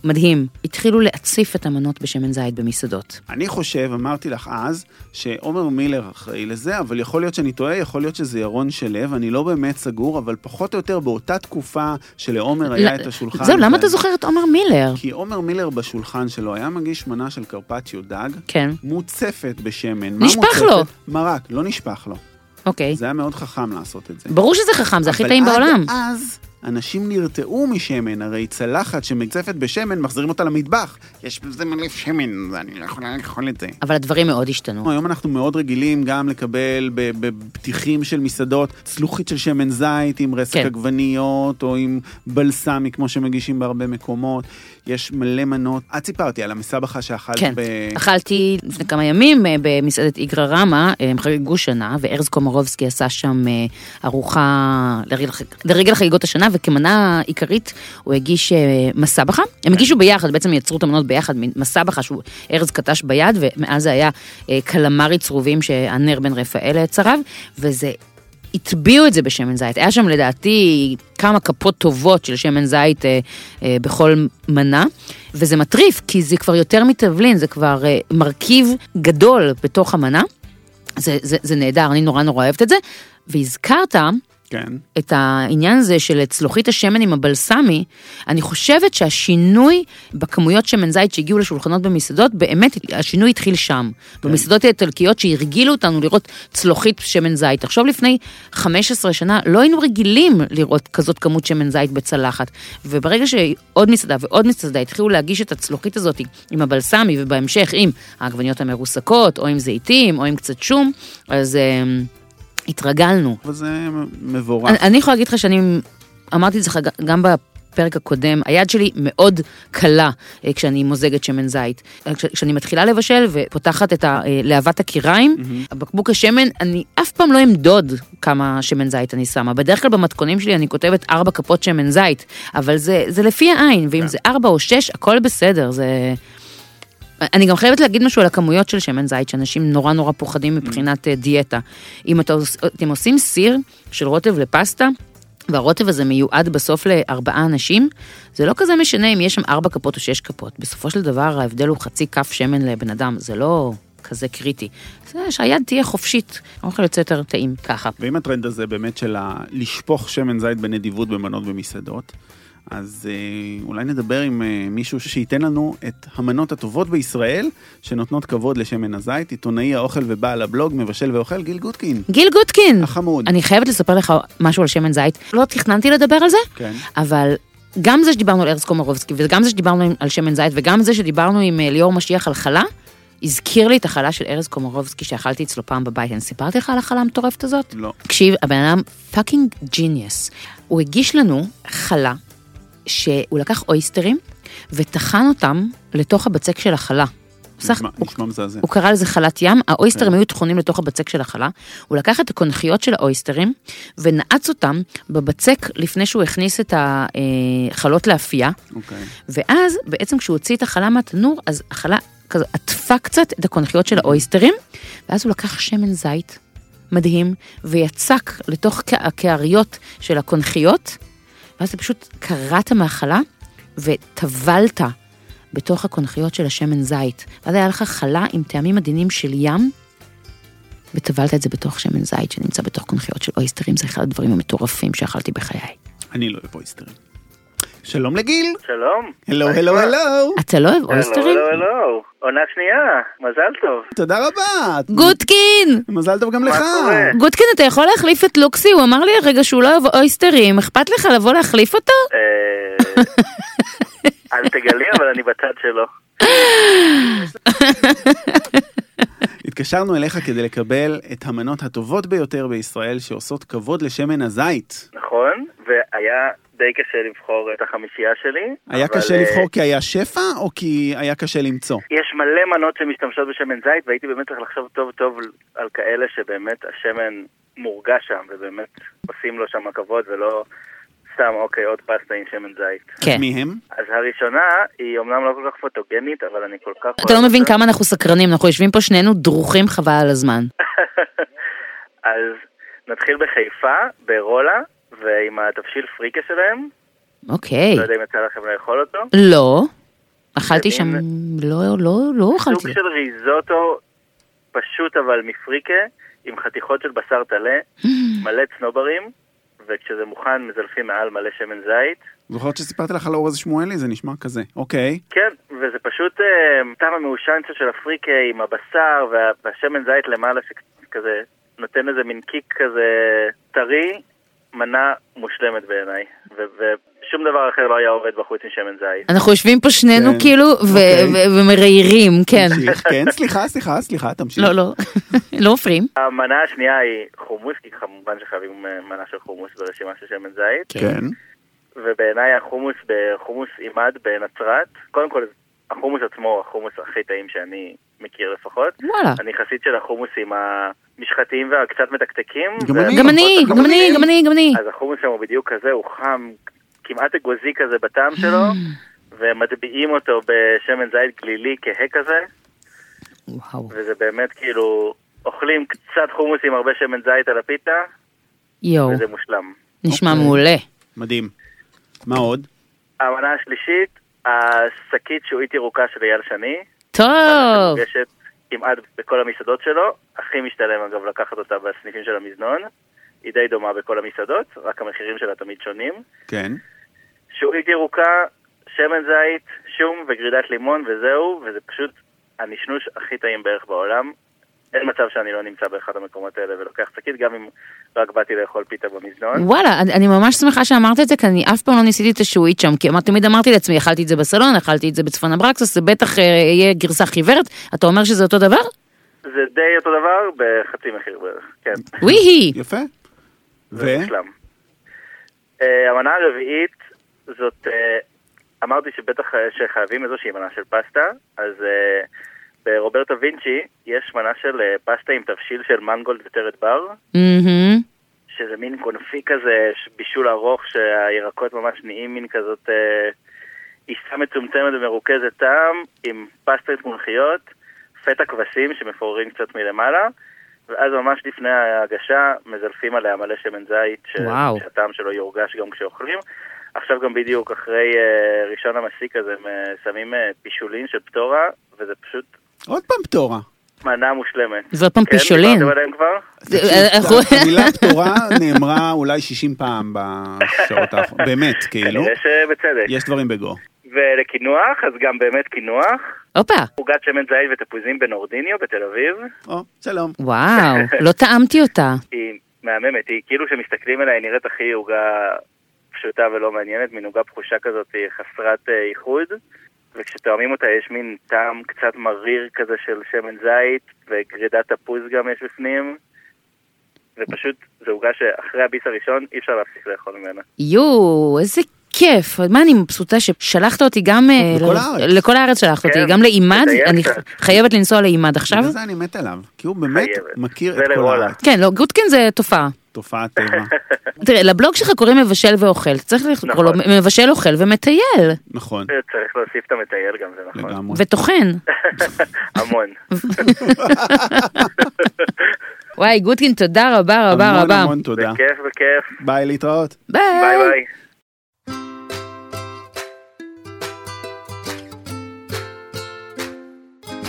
מדהים. התחילו להציף את המנות בשמן זית במסעדות. אני חושב, אמרתי לך אז, שעומר מילר אחראי לזה, אבל יכול להיות שאני טועה, יכול להיות שזה ירון שלו, אני לא באמת סגור, אבל פחות או יותר באותה תקופה שלעומר היה את השולחן. זהו, למה אתה זוכר את עומר מילר? כי עומר מילר בשולחן שלו היה מגיש מנה של קרפצ'יו דג, כן, מוצפת בשמן. נשפך? לו. מרק, לא נשפך לו. אוקיי. זה היה מאוד חכם לעשות את זה. ברור שזה חכם, זה הכי אבל טעים עד בעולם. אז אנשים נרתעו משמן, הרי צלחת שמוצפת בשמן, מחזירים אותה למטבח. יש בזה מלא שמן, אני לא יכולה לאכול את זה. אבל הדברים מאוד השתנו. היום אנחנו מאוד רגילים גם לקבל בפתיחים של מסעדות צלוחית של שמן זית עם רסק כן. עגבניות או עם בלסמי כמו שמגישים בהרבה מקומות. יש מלא מנות. את סיפרתי על המסבכה שאכלת כן, ב... אכלתי לפני כמה ימים אה, במסעדת איגרא רמא, אה, הם חגגו שנה, וארז קומרובסקי עשה שם אה, ארוחה לרגל חגיגות השנה, וכמנה עיקרית הוא הגיש מסבכה. הם הגישו ביחד, בעצם יצרו את המנות ביחד, מסבכה שהוא ארז קטש ביד, ומאז זה היה קלמרי צרובים שהנר בן רפאל צרב, וזה... הטביעו את זה בשמן זית. היה שם לדעתי כמה כפות טובות של שמן זית אה, אה, בכל מנה, וזה מטריף, כי זה כבר יותר מתבלין, זה כבר אה, מרכיב גדול בתוך המנה. זה, זה, זה נהדר, אני נורא נורא אוהבת את זה. והזכרת כן. את העניין הזה של צלוחית השמן עם הבלסמי, אני חושבת שהשינוי בכמויות שמן זית שהגיעו לשולחנות במסעדות, באמת השינוי התחיל שם. כן. במסעדות האיטלקיות שהרגילו אותנו לראות צלוחית שמן זית. עכשיו לפני 15 שנה לא היינו רגילים לראות כזאת כמות שמן זית בצלחת. וברגע שעוד מסעדה ועוד מסעדה התחילו להגיש את הצלוחית הזאת עם הבלסמי ובהמשך עם העגבניות המרוסקות, או עם זיתים, או עם קצת שום, אז... התרגלנו, וזה מבורך. אני, אני יכולה להגיד לך שאני אמרתי את זה גם בפרק הקודם, היד שלי מאוד קלה אה, כשאני מוזגת שמן זית. אה, כש- כשאני מתחילה לבשל ופותחת את ה- אה, להבת הקיריים, הבקבוק השמן, אני אף פעם לא אמדוד כמה שמן זית אני שמה. בדרך כלל במתכונים שלי אני כותבת ארבע כפות שמן זית, אבל זה, זה לפי העין, ואם כן. זה ארבע או שש, הכל בסדר, זה... אני גם חייבת להגיד משהו על הכמויות של שמן זית, שאנשים נורא נורא פוחדים מבחינת אה, דיאטה. אם אתה, אתם עושים סיר של רוטב לפסטה, והרוטב הזה מיועד בסוף לארבעה אנשים, זה לא כזה משנה אם יש שם ארבע כפות או שש כפות. בסופו של דבר ההבדל הוא חצי כף שמן לבן אדם, זה לא כזה קריטי. זה שהיד תהיה חופשית, האוכל יוצא יותר טעים ככה. ואם הטרנד הזה באמת של לשפוך שמן זית בנדיבות במנות במסעדות, אז אה, אולי נדבר עם אה, מישהו שייתן לנו את המנות הטובות בישראל, שנותנות כבוד לשמן הזית, עיתונאי האוכל ובעל הבלוג, מבשל ואוכל, גיל גוטקין. גיל גוטקין! החמוד. אני חייבת לספר לך משהו על שמן זית. לא תכננתי לדבר על זה, כן. אבל גם זה שדיברנו על ארז קומרובסקי, וגם זה שדיברנו על שמן זית, וגם זה שדיברנו עם אה, ליאור משיח על חלה, הזכיר לי את החלה של ארז קומרובסקי שאכלתי אצלו פעם בבית. אני סיפרתי לך על החלה המטורפת הזאת? לא. תקשיב, הבן אדם fucking genius. הוא הגיש לנו חלה, שהוא לקח אויסטרים, וטחן אותם לתוך הבצק של החלה. סך, נשמע- הוא, נשמע מזעזע. הוא קרא לזה חלת ים, האויסטרים כן. היו טחונים לתוך הבצק של החלה, הוא לקח את הקונכיות של האויסטרים ונעץ אותם בבצק לפני שהוא הכניס את החלות לאפייה, אוקיי. ואז בעצם כשהוא הוציא את החלה מהתנור, אז החלה כזה עטפה קצת את הקונכיות של האויסטרים, ואז הוא לקח שמן זית מדהים, ויצק לתוך הקעריות של הקונכיות, ואז אתה פשוט קרעת מאכלה, וטבלת בתוך הקונכיות של השמן זית. ואז היה לך חלה עם טעמים עדינים של ים, וטבלת את זה בתוך שמן זית שנמצא בתוך קונכיות של אויסטרים, זה אחד הדברים המטורפים שאכלתי בחיי. אני לא אוהב אויסטרים. שלום לגיל. שלום. הלו, הלו, הלו. אתה לא אוהב אויסטרים? הלו, הלו, עונה שנייה, מזל טוב. תודה רבה. גוטקין! מזל טוב גם לך. קורה? גוטקין, אתה יכול להחליף את לוקסי? הוא אמר לי הרגע שהוא לא אוהב אויסטרים, אכפת לך לבוא להחליף אותו? אה, אל תגלי, אבל אני בצד שלו. התקשרנו אליך כדי לקבל את המנות הטובות ביותר בישראל שעושות כבוד לשמן הזית. נכון, והיה די קשה לבחור את החמישייה שלי. היה אבל, קשה אה, לבחור כי היה שפע או כי היה קשה למצוא? יש מלא מנות שמשתמשות בשמן זית, והייתי באמת צריך לחשוב טוב טוב על כאלה שבאמת השמן מורגש שם, ובאמת עושים לו שם כבוד, ולא סתם, אוקיי, עוד פסטה עם שמן זית. כן. מי הם? אז הראשונה היא אומנם לא כל כך פוטוגנית, אבל אני כל כך... אתה לא מבין אותה. כמה אנחנו סקרנים, אנחנו יושבים פה שנינו דרוכים חבל על הזמן. אז נתחיל בחיפה, ברולה, ועם התבשיל פריקה שלהם. אוקיי. לא יודע אם יצא לכם לאכול אותו. לא. אכלתי שם, לא, לא, לא סוג אכלתי. של ריזוטו פשוט אבל מפריקה, עם חתיכות של בשר טלה, מלא צנוברים, וכשזה מוכן מזלפים מעל מלא שמן זית. זוכרת שסיפרתי לך על אורז שמואלי? זה נשמע כזה. אוקיי. כן, וזה פשוט אה, טעם המעושן של הפריקה עם הבשר וה, והשמן זית למעלה שכזה נותן איזה מין קיק כזה טרי, מנה מושלמת בעיניי. ושום דבר אחר לא היה עובד בחוץ עם שמן זית. אנחנו יושבים פה שנינו כן, כאילו אוקיי. ו- ומריירים, כן. תמשיך. כן, סליחה, סליחה, סליחה, תמשיך. לא, לא, לא מפריעים. המנה השנייה היא חומוס, כי כמובן שחייבים אה, מנה של חומוס ברשימה של שמן זית. כן. ובעיניי החומוס בחומוס עימד בנצרת, קודם כל החומוס עצמו הוא החומוס הכי טעים שאני מכיר לפחות. וואלה. אני חסיד של החומוס עם המשחטיים והקצת מתקתקים. גם אני. גם אני, גם אני, גם אני, גם אני. אז החומוס שם הוא בדיוק כזה, הוא חם, כמעט אגוזי כזה בטעם שלו, ומטביעים אותו בשמן זית גלילי כהה כזה, וואו. וזה באמת כאילו, אוכלים קצת חומוס עם הרבה שמן זית על הפיתה, יואו, וזה מושלם. נשמע אוקיי. מעולה. מדהים. מה עוד? המנה השלישית, השקית שועית ירוקה של אייל שני. טוב. כמעט בכל המסעדות שלו, הכי משתלם אגב לקחת אותה בסניפים של המזנון. היא די דומה בכל המסעדות, רק המחירים שלה תמיד שונים. כן. שועית ירוקה, שמן זית, שום וגרידת לימון וזהו, וזה פשוט הנשנוש הכי טעים בערך בעולם. אין מצב שאני לא נמצא באחד המקומות האלה ולוקח שקית, גם אם רק באתי לאכול פיתה במזנון. וואלה, אני- אני ממש שמחה שאמרת את זה, כי אני אף פעם לא ניסיתי את השעועית שם, כי תמיד אמרתי לעצמי, אכלתי את זה בסלון, אכלתי את זה בצפון אברקסוס, זה בטח אה, יהיה גרסה חיוורת, אתה אומר שזה אותו דבר? זה די אותו דבר בחצי מחיר בערך, כן. וויהי. יפה. ו? אה, המנה הרביעית זאת, אה, אמרתי שבטח שחייבים איזושהי מנה של פסטה, אז ברוברטו וינצ'י יש מנה של אה, פסטה עם תבשיל של מנגולד וטרד בר, מהמם. שזה מין קונפי כזה, בישול ארוך שהירקות ממש נהיים מין כזאת אה, עיסה מצומצמת ומרוכזת טעם, עם פסטה צמחיות, פטה כבשים שמפוררים קצת מלמעלה, ואז ממש לפני ההגשה מזלפים עליה מלא שמן זית, ש- וואו. שהטעם שלו יורגש גם כשאוכלים. עכשיו גם בדיוק אחרי אה, ראשון המסיק הזה הם אה, שמים אה, פישולין של פטורה, וזה פשוט עוד פעם פטורה. מנה מושלמת. פעם כן, פישולין. דיברתם עליהם כבר? זה- תקשיב, אה, אנחנו- המילה פטורה נאמרה אולי 60 פעם בשעות האחרונות. באמת, כאילו. כנראה שבצדק. יש דברים בגו. ולקינוח, אז גם באמת קינוח. הופה, עוגת שמן זית ותפוזים בנורדיניו בתל אביב. או, שלום. וואו, לא טעמתי אותה. היא מהממת, היא כאילו כשמסתכלים עליה היא נראית הכי עוגה פשוטה ולא מעניינת, מין עוגה פחושה כזאת, חסרת אה, איחוד. וכשתואמים אותה יש מין טעם קצת מריר כזה של שמן זית, וגרידת תפוז גם יש בפנים. ופשוט זו עוגה שאחרי הביס הראשון אי אפשר להפסיק לאכול ממנה. יואו, איזה כיף. מה, אני מבסוטה ששלחת אותי גם... אה, לכל ל- הארץ. לכל הארץ שלחת אותי, כן, גם לאימד, אני. חייבת לנסוע לאימד עכשיו. בגלל זה אני מת עליו. כי הוא באמת. מכיר את כל. הארץ. כן, לא, גוטקין זה תופעה. תופעת טבע. תראה, לבלוג שלך קוראים מבשל ואוכל, צריך לקרוא לו נכון. מבשל אוכל ומטייל, נכון, צריך להוסיף את המטייל גם, זה נכון. לגמרי. וטוחן. המון. וואי, גוטקין, תודה רבה רבה המון רבה. המון תודה. בכיף, בכיף. ביי, להתראות. ביי. ביי ביי.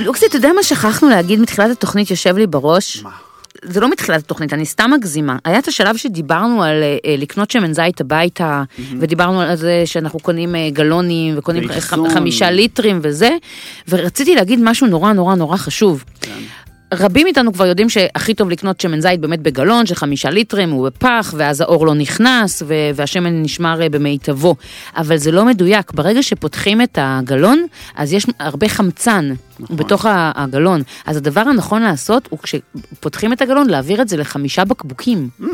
לוקסי, אתה יודע מה שכחנו להגיד מתחילת התוכנית יושב לי בראש? מה? זה לא מתחילת התוכנית, אני סתם מגזימה. היה את השלב שדיברנו על אה, אה, לקנות שמן זית הביתה, ודיברנו על זה שאנחנו קונים אה, גלונים, וקונים. ח- חמישה ליטרים וזה, ורציתי להגיד משהו נורא נורא נורא חשוב. רבים מאיתנו כבר יודעים שהכי טוב לקנות שמן זית באמת בגלון של חמישה ליטרים, הוא בפח, ואז האור לא נכנס, ו- והשמן נשמר אה, במיטבו. אבל זה לא מדויק, ברגע שפותחים את הגלון, אז יש הרבה חמצן נכון. בתוך הגלון. אז הדבר הנכון לעשות הוא כשפותחים את הגלון, להעביר את זה לחמישה בקבוקים. Mm.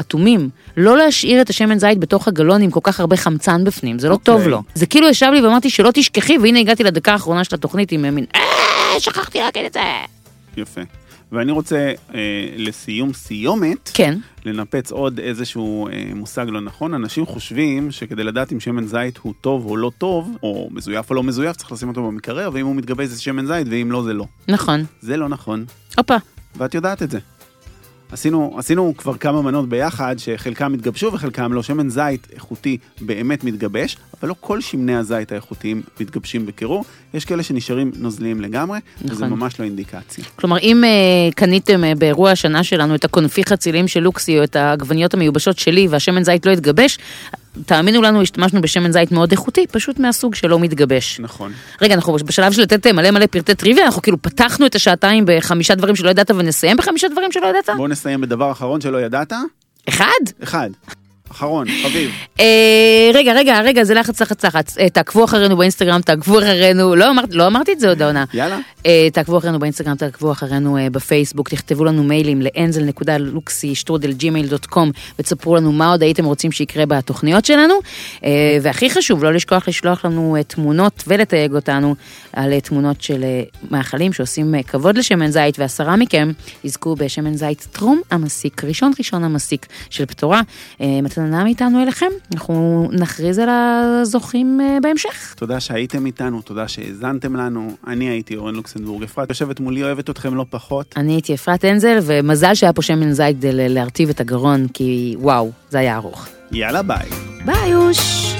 אטומים, לא להשאיר את השמן זית בתוך הגלון עם כל כך הרבה חמצן בפנים, זה לא אוקיי. טוב לו. זה כאילו ישב לי ואמרתי שלא תשכחי, והנה הגעתי לדקה האחרונה של התוכנית עם מין, אה, שכחתי להגיד את זה. יפה. ואני רוצה אה, לסיום סיומת, כן. לנפץ עוד איזשהו אה, מושג לא נכון. אנשים חושבים שכדי לדעת אם שמן זית הוא טוב או לא טוב, או מזויף או לא מזויף, צריך לשים אותו במקרר, ואם הוא מתגבש זה שמן זית, ואם לא זה לא. נכון. זה לא נכון, הופה. ואת יודעת את זה. עשינו, עשינו כבר כמה מנות ביחד, שחלקם התגבשו וחלקם לא. שמן זית איכותי באמת מתגבש, אבל לא כל שמני הזית האיכותיים מתגבשים בקירור. יש כאלה שנשארים נוזליים לגמרי, וזה נכון. ממש לא אינדיקציה. כלומר, אם uh, קניתם uh, באירוע השנה שלנו את הקונפי חצילים של לוקסי או את העגבניות המיובשות שלי והשמן זית לא התגבש, תאמינו לנו, השתמשנו בשמן זית מאוד איכותי, פשוט מהסוג שלא מתגבש. נכון. רגע, אנחנו בשלב של לתת מלא מלא פרטי טריוויה, אנחנו כאילו פתחנו את השעתיים בחמישה דברים שלא ידעת ונסיים בחמישה דברים שלא ידעת? בואו נסיים בדבר אחרון שלא ידעת. אחד? אחד. אחרון, חביב. אה, רגע, רגע, רגע, זה לחץ, לחץ, לחץ. אה, תעקבו אחרינו באינסטגרם, תעקבו אחרינו, לא אמרתי, לא אמרתי את זה עוד העונה. יאללה. אה, תעקבו אחרינו באינסטגרם, תעקבו אחרינו בפייסבוק, תכתבו לנו מיילים לאנזל.לוקסי.שטרודל.gmail.com ותספרו לנו מה עוד הייתם רוצים שיקרה בתוכניות שלנו. והכי חשוב, לא לשכוח לשלוח לנו תמונות ולתייג אותנו על תמונות של מאכלים שעושים כבוד לשמן זית, ועשרה מכם יזכו בשמן זית טרום המסיק, ראשון ראשון המסיק של פטורה. מתנה מאיתנו אליכם, אנחנו נכריז על הזוכים אה, בהמשך. תודה שהייתם איתנו, תודה שהאזנתם לנו. אני הייתי אורן לוקסנבורג. אפרת יושבת מולי, אוהבת אתכם לא פחות. אני הייתי אפרת אנזל, ומזל שהיה פה שמן זית כדי להרטיב את הגרון, כי וואו, זה היה ארוך. יאללה ביי. ביי יוש!